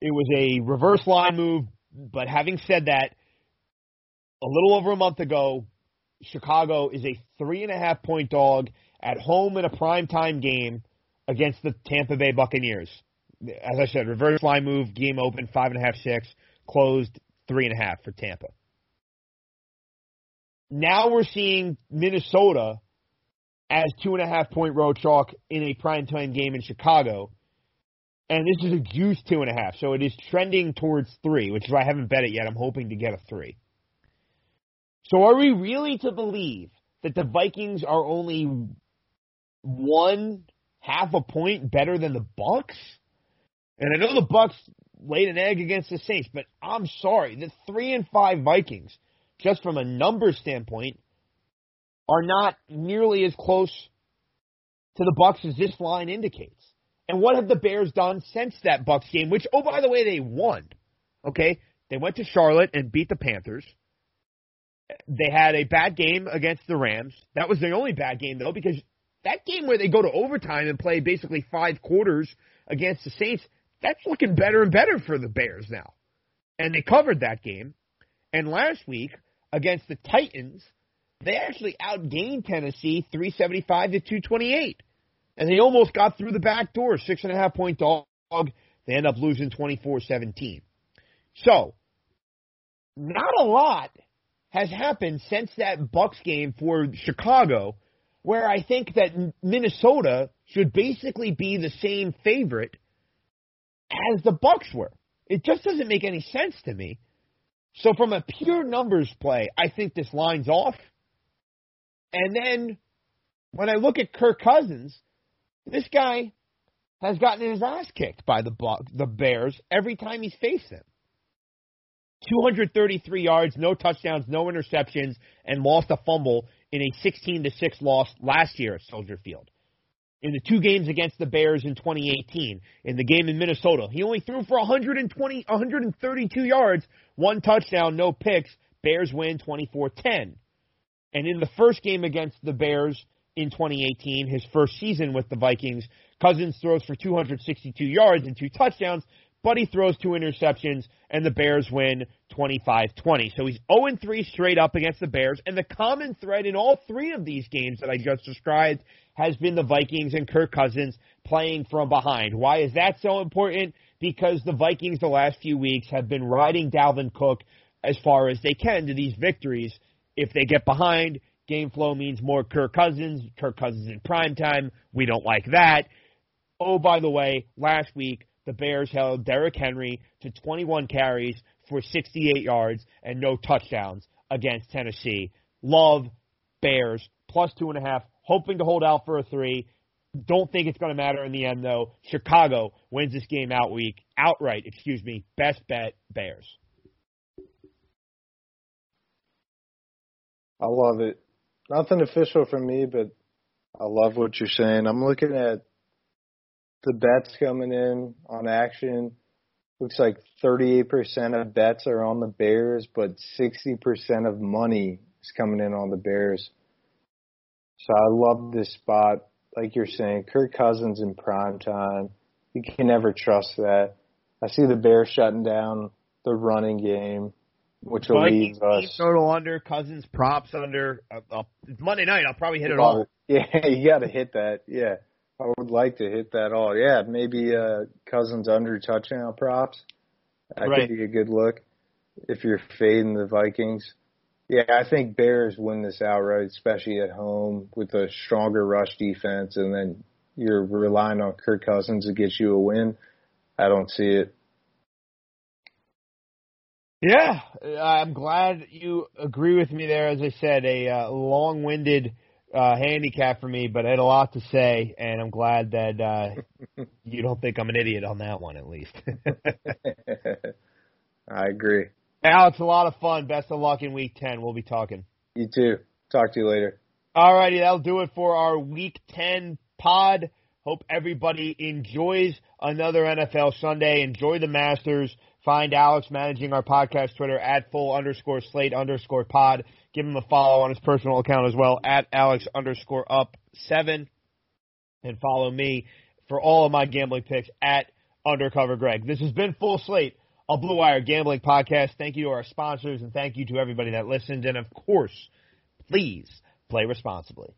it was a reverse line move, but having said that, a little over a month ago, Chicago is a three and a half point dog at home in a primetime game against the Tampa Bay Buccaneers. As I said, reverse line move, game open, five and a half, six, closed three and a half for Tampa. Now we're seeing Minnesota as two and a half point road chalk in a primetime game in Chicago. And this is a juice two and a half. So it is trending towards three, which is why I haven't bet it yet. I'm hoping to get a three. So are we really to believe that the Vikings are only one half a point better than the Bucks? And I know the Bucks laid an egg against the Saints, but I'm sorry, the three and five Vikings, just from a number standpoint, are not nearly as close to the Bucks as this line indicates. And what have the Bears done since that Bucks game? Which, oh by the way, they won. Okay, they went to Charlotte and beat the Panthers. They had a bad game against the Rams. That was the only bad game though, because that game where they go to overtime and play basically five quarters against the Saints, that's looking better and better for the Bears now. And they covered that game. And last week against the Titans, they actually outgained Tennessee 375 to 228. And they almost got through the back door, six and a half point dog. They end up losing 24 17. So, not a lot has happened since that Bucks game for Chicago, where I think that Minnesota should basically be the same favorite as the Bucks were. It just doesn't make any sense to me. So from a pure numbers play, I think this line's off. And then when I look at Kirk Cousins, this guy has gotten his ass kicked by the the Bears every time he's faced them. 233 yards, no touchdowns, no interceptions, and lost a fumble in a 16 to 6 loss last year at Soldier Field. In the two games against the Bears in 2018, in the game in Minnesota, he only threw for 120, 132 yards, one touchdown, no picks. Bears win 24-10. And in the first game against the Bears in 2018, his first season with the Vikings, Cousins throws for 262 yards and two touchdowns, but he throws two interceptions, and the Bears win 25-20. So he's 0-3 straight up against the Bears, and the common thread in all three of these games that I just described has been the Vikings and Kirk Cousins playing from behind. Why is that so important? Because the Vikings the last few weeks have been riding Dalvin Cook as far as they can to these victories. If they get behind, game flow means more Kirk Cousins. Kirk Cousins in prime time. We don't like that. Oh, by the way, last week the Bears held Derrick Henry to 21 carries for 68 yards and no touchdowns against Tennessee. Love Bears plus two and a half, hoping to hold out for a three. Don't think it's going to matter in the end though. Chicago wins this game out week outright. Excuse me. Best bet Bears.
I love it. Nothing official from me, but I love what you're saying. I'm looking at the bets coming in on action. Looks like 38% of bets are on the Bears, but 60% of money is coming in on the Bears. So I love this spot. Like you're saying, Kirk Cousins in prime time. You can never trust that. I see the Bears shutting down the running game, which will leave us.
Total under, Cousins props under. Uh, uh, Monday night, I'll probably hit it all.
Yeah, you got to hit that. Yeah. I would like to hit that all. Yeah, maybe uh, Cousins under touchdown props. That
right.
could be a good look if you're fading the Vikings. Yeah, I think Bears win this outright, especially at home with a stronger rush defense, and then you're relying on Kirk Cousins to get you a win. I don't see it.
Yeah, I'm glad you agree with me there. As I said, a uh, long-winded uh, handicap for me, but I had a lot to say, and I'm glad that uh, you don't think I'm an idiot on that one, at least.
I agree.
Al, it's a lot of fun. Best of luck in Week 10. We'll be talking.
You too. Talk to you later.
All righty, that'll do it for our Week 10 pod. Hope everybody enjoys another NFL Sunday. Enjoy the Masters. Find Alex managing our podcast Twitter at full underscore slate underscore pod. Give him a follow on his personal account as well at Alex underscore up seven. And follow me for all of my gambling picks at Undercover Greg. This has been Full Slate, a Blue Wire gambling podcast. Thank you to our sponsors and thank you to everybody that listened. And of course, please play responsibly.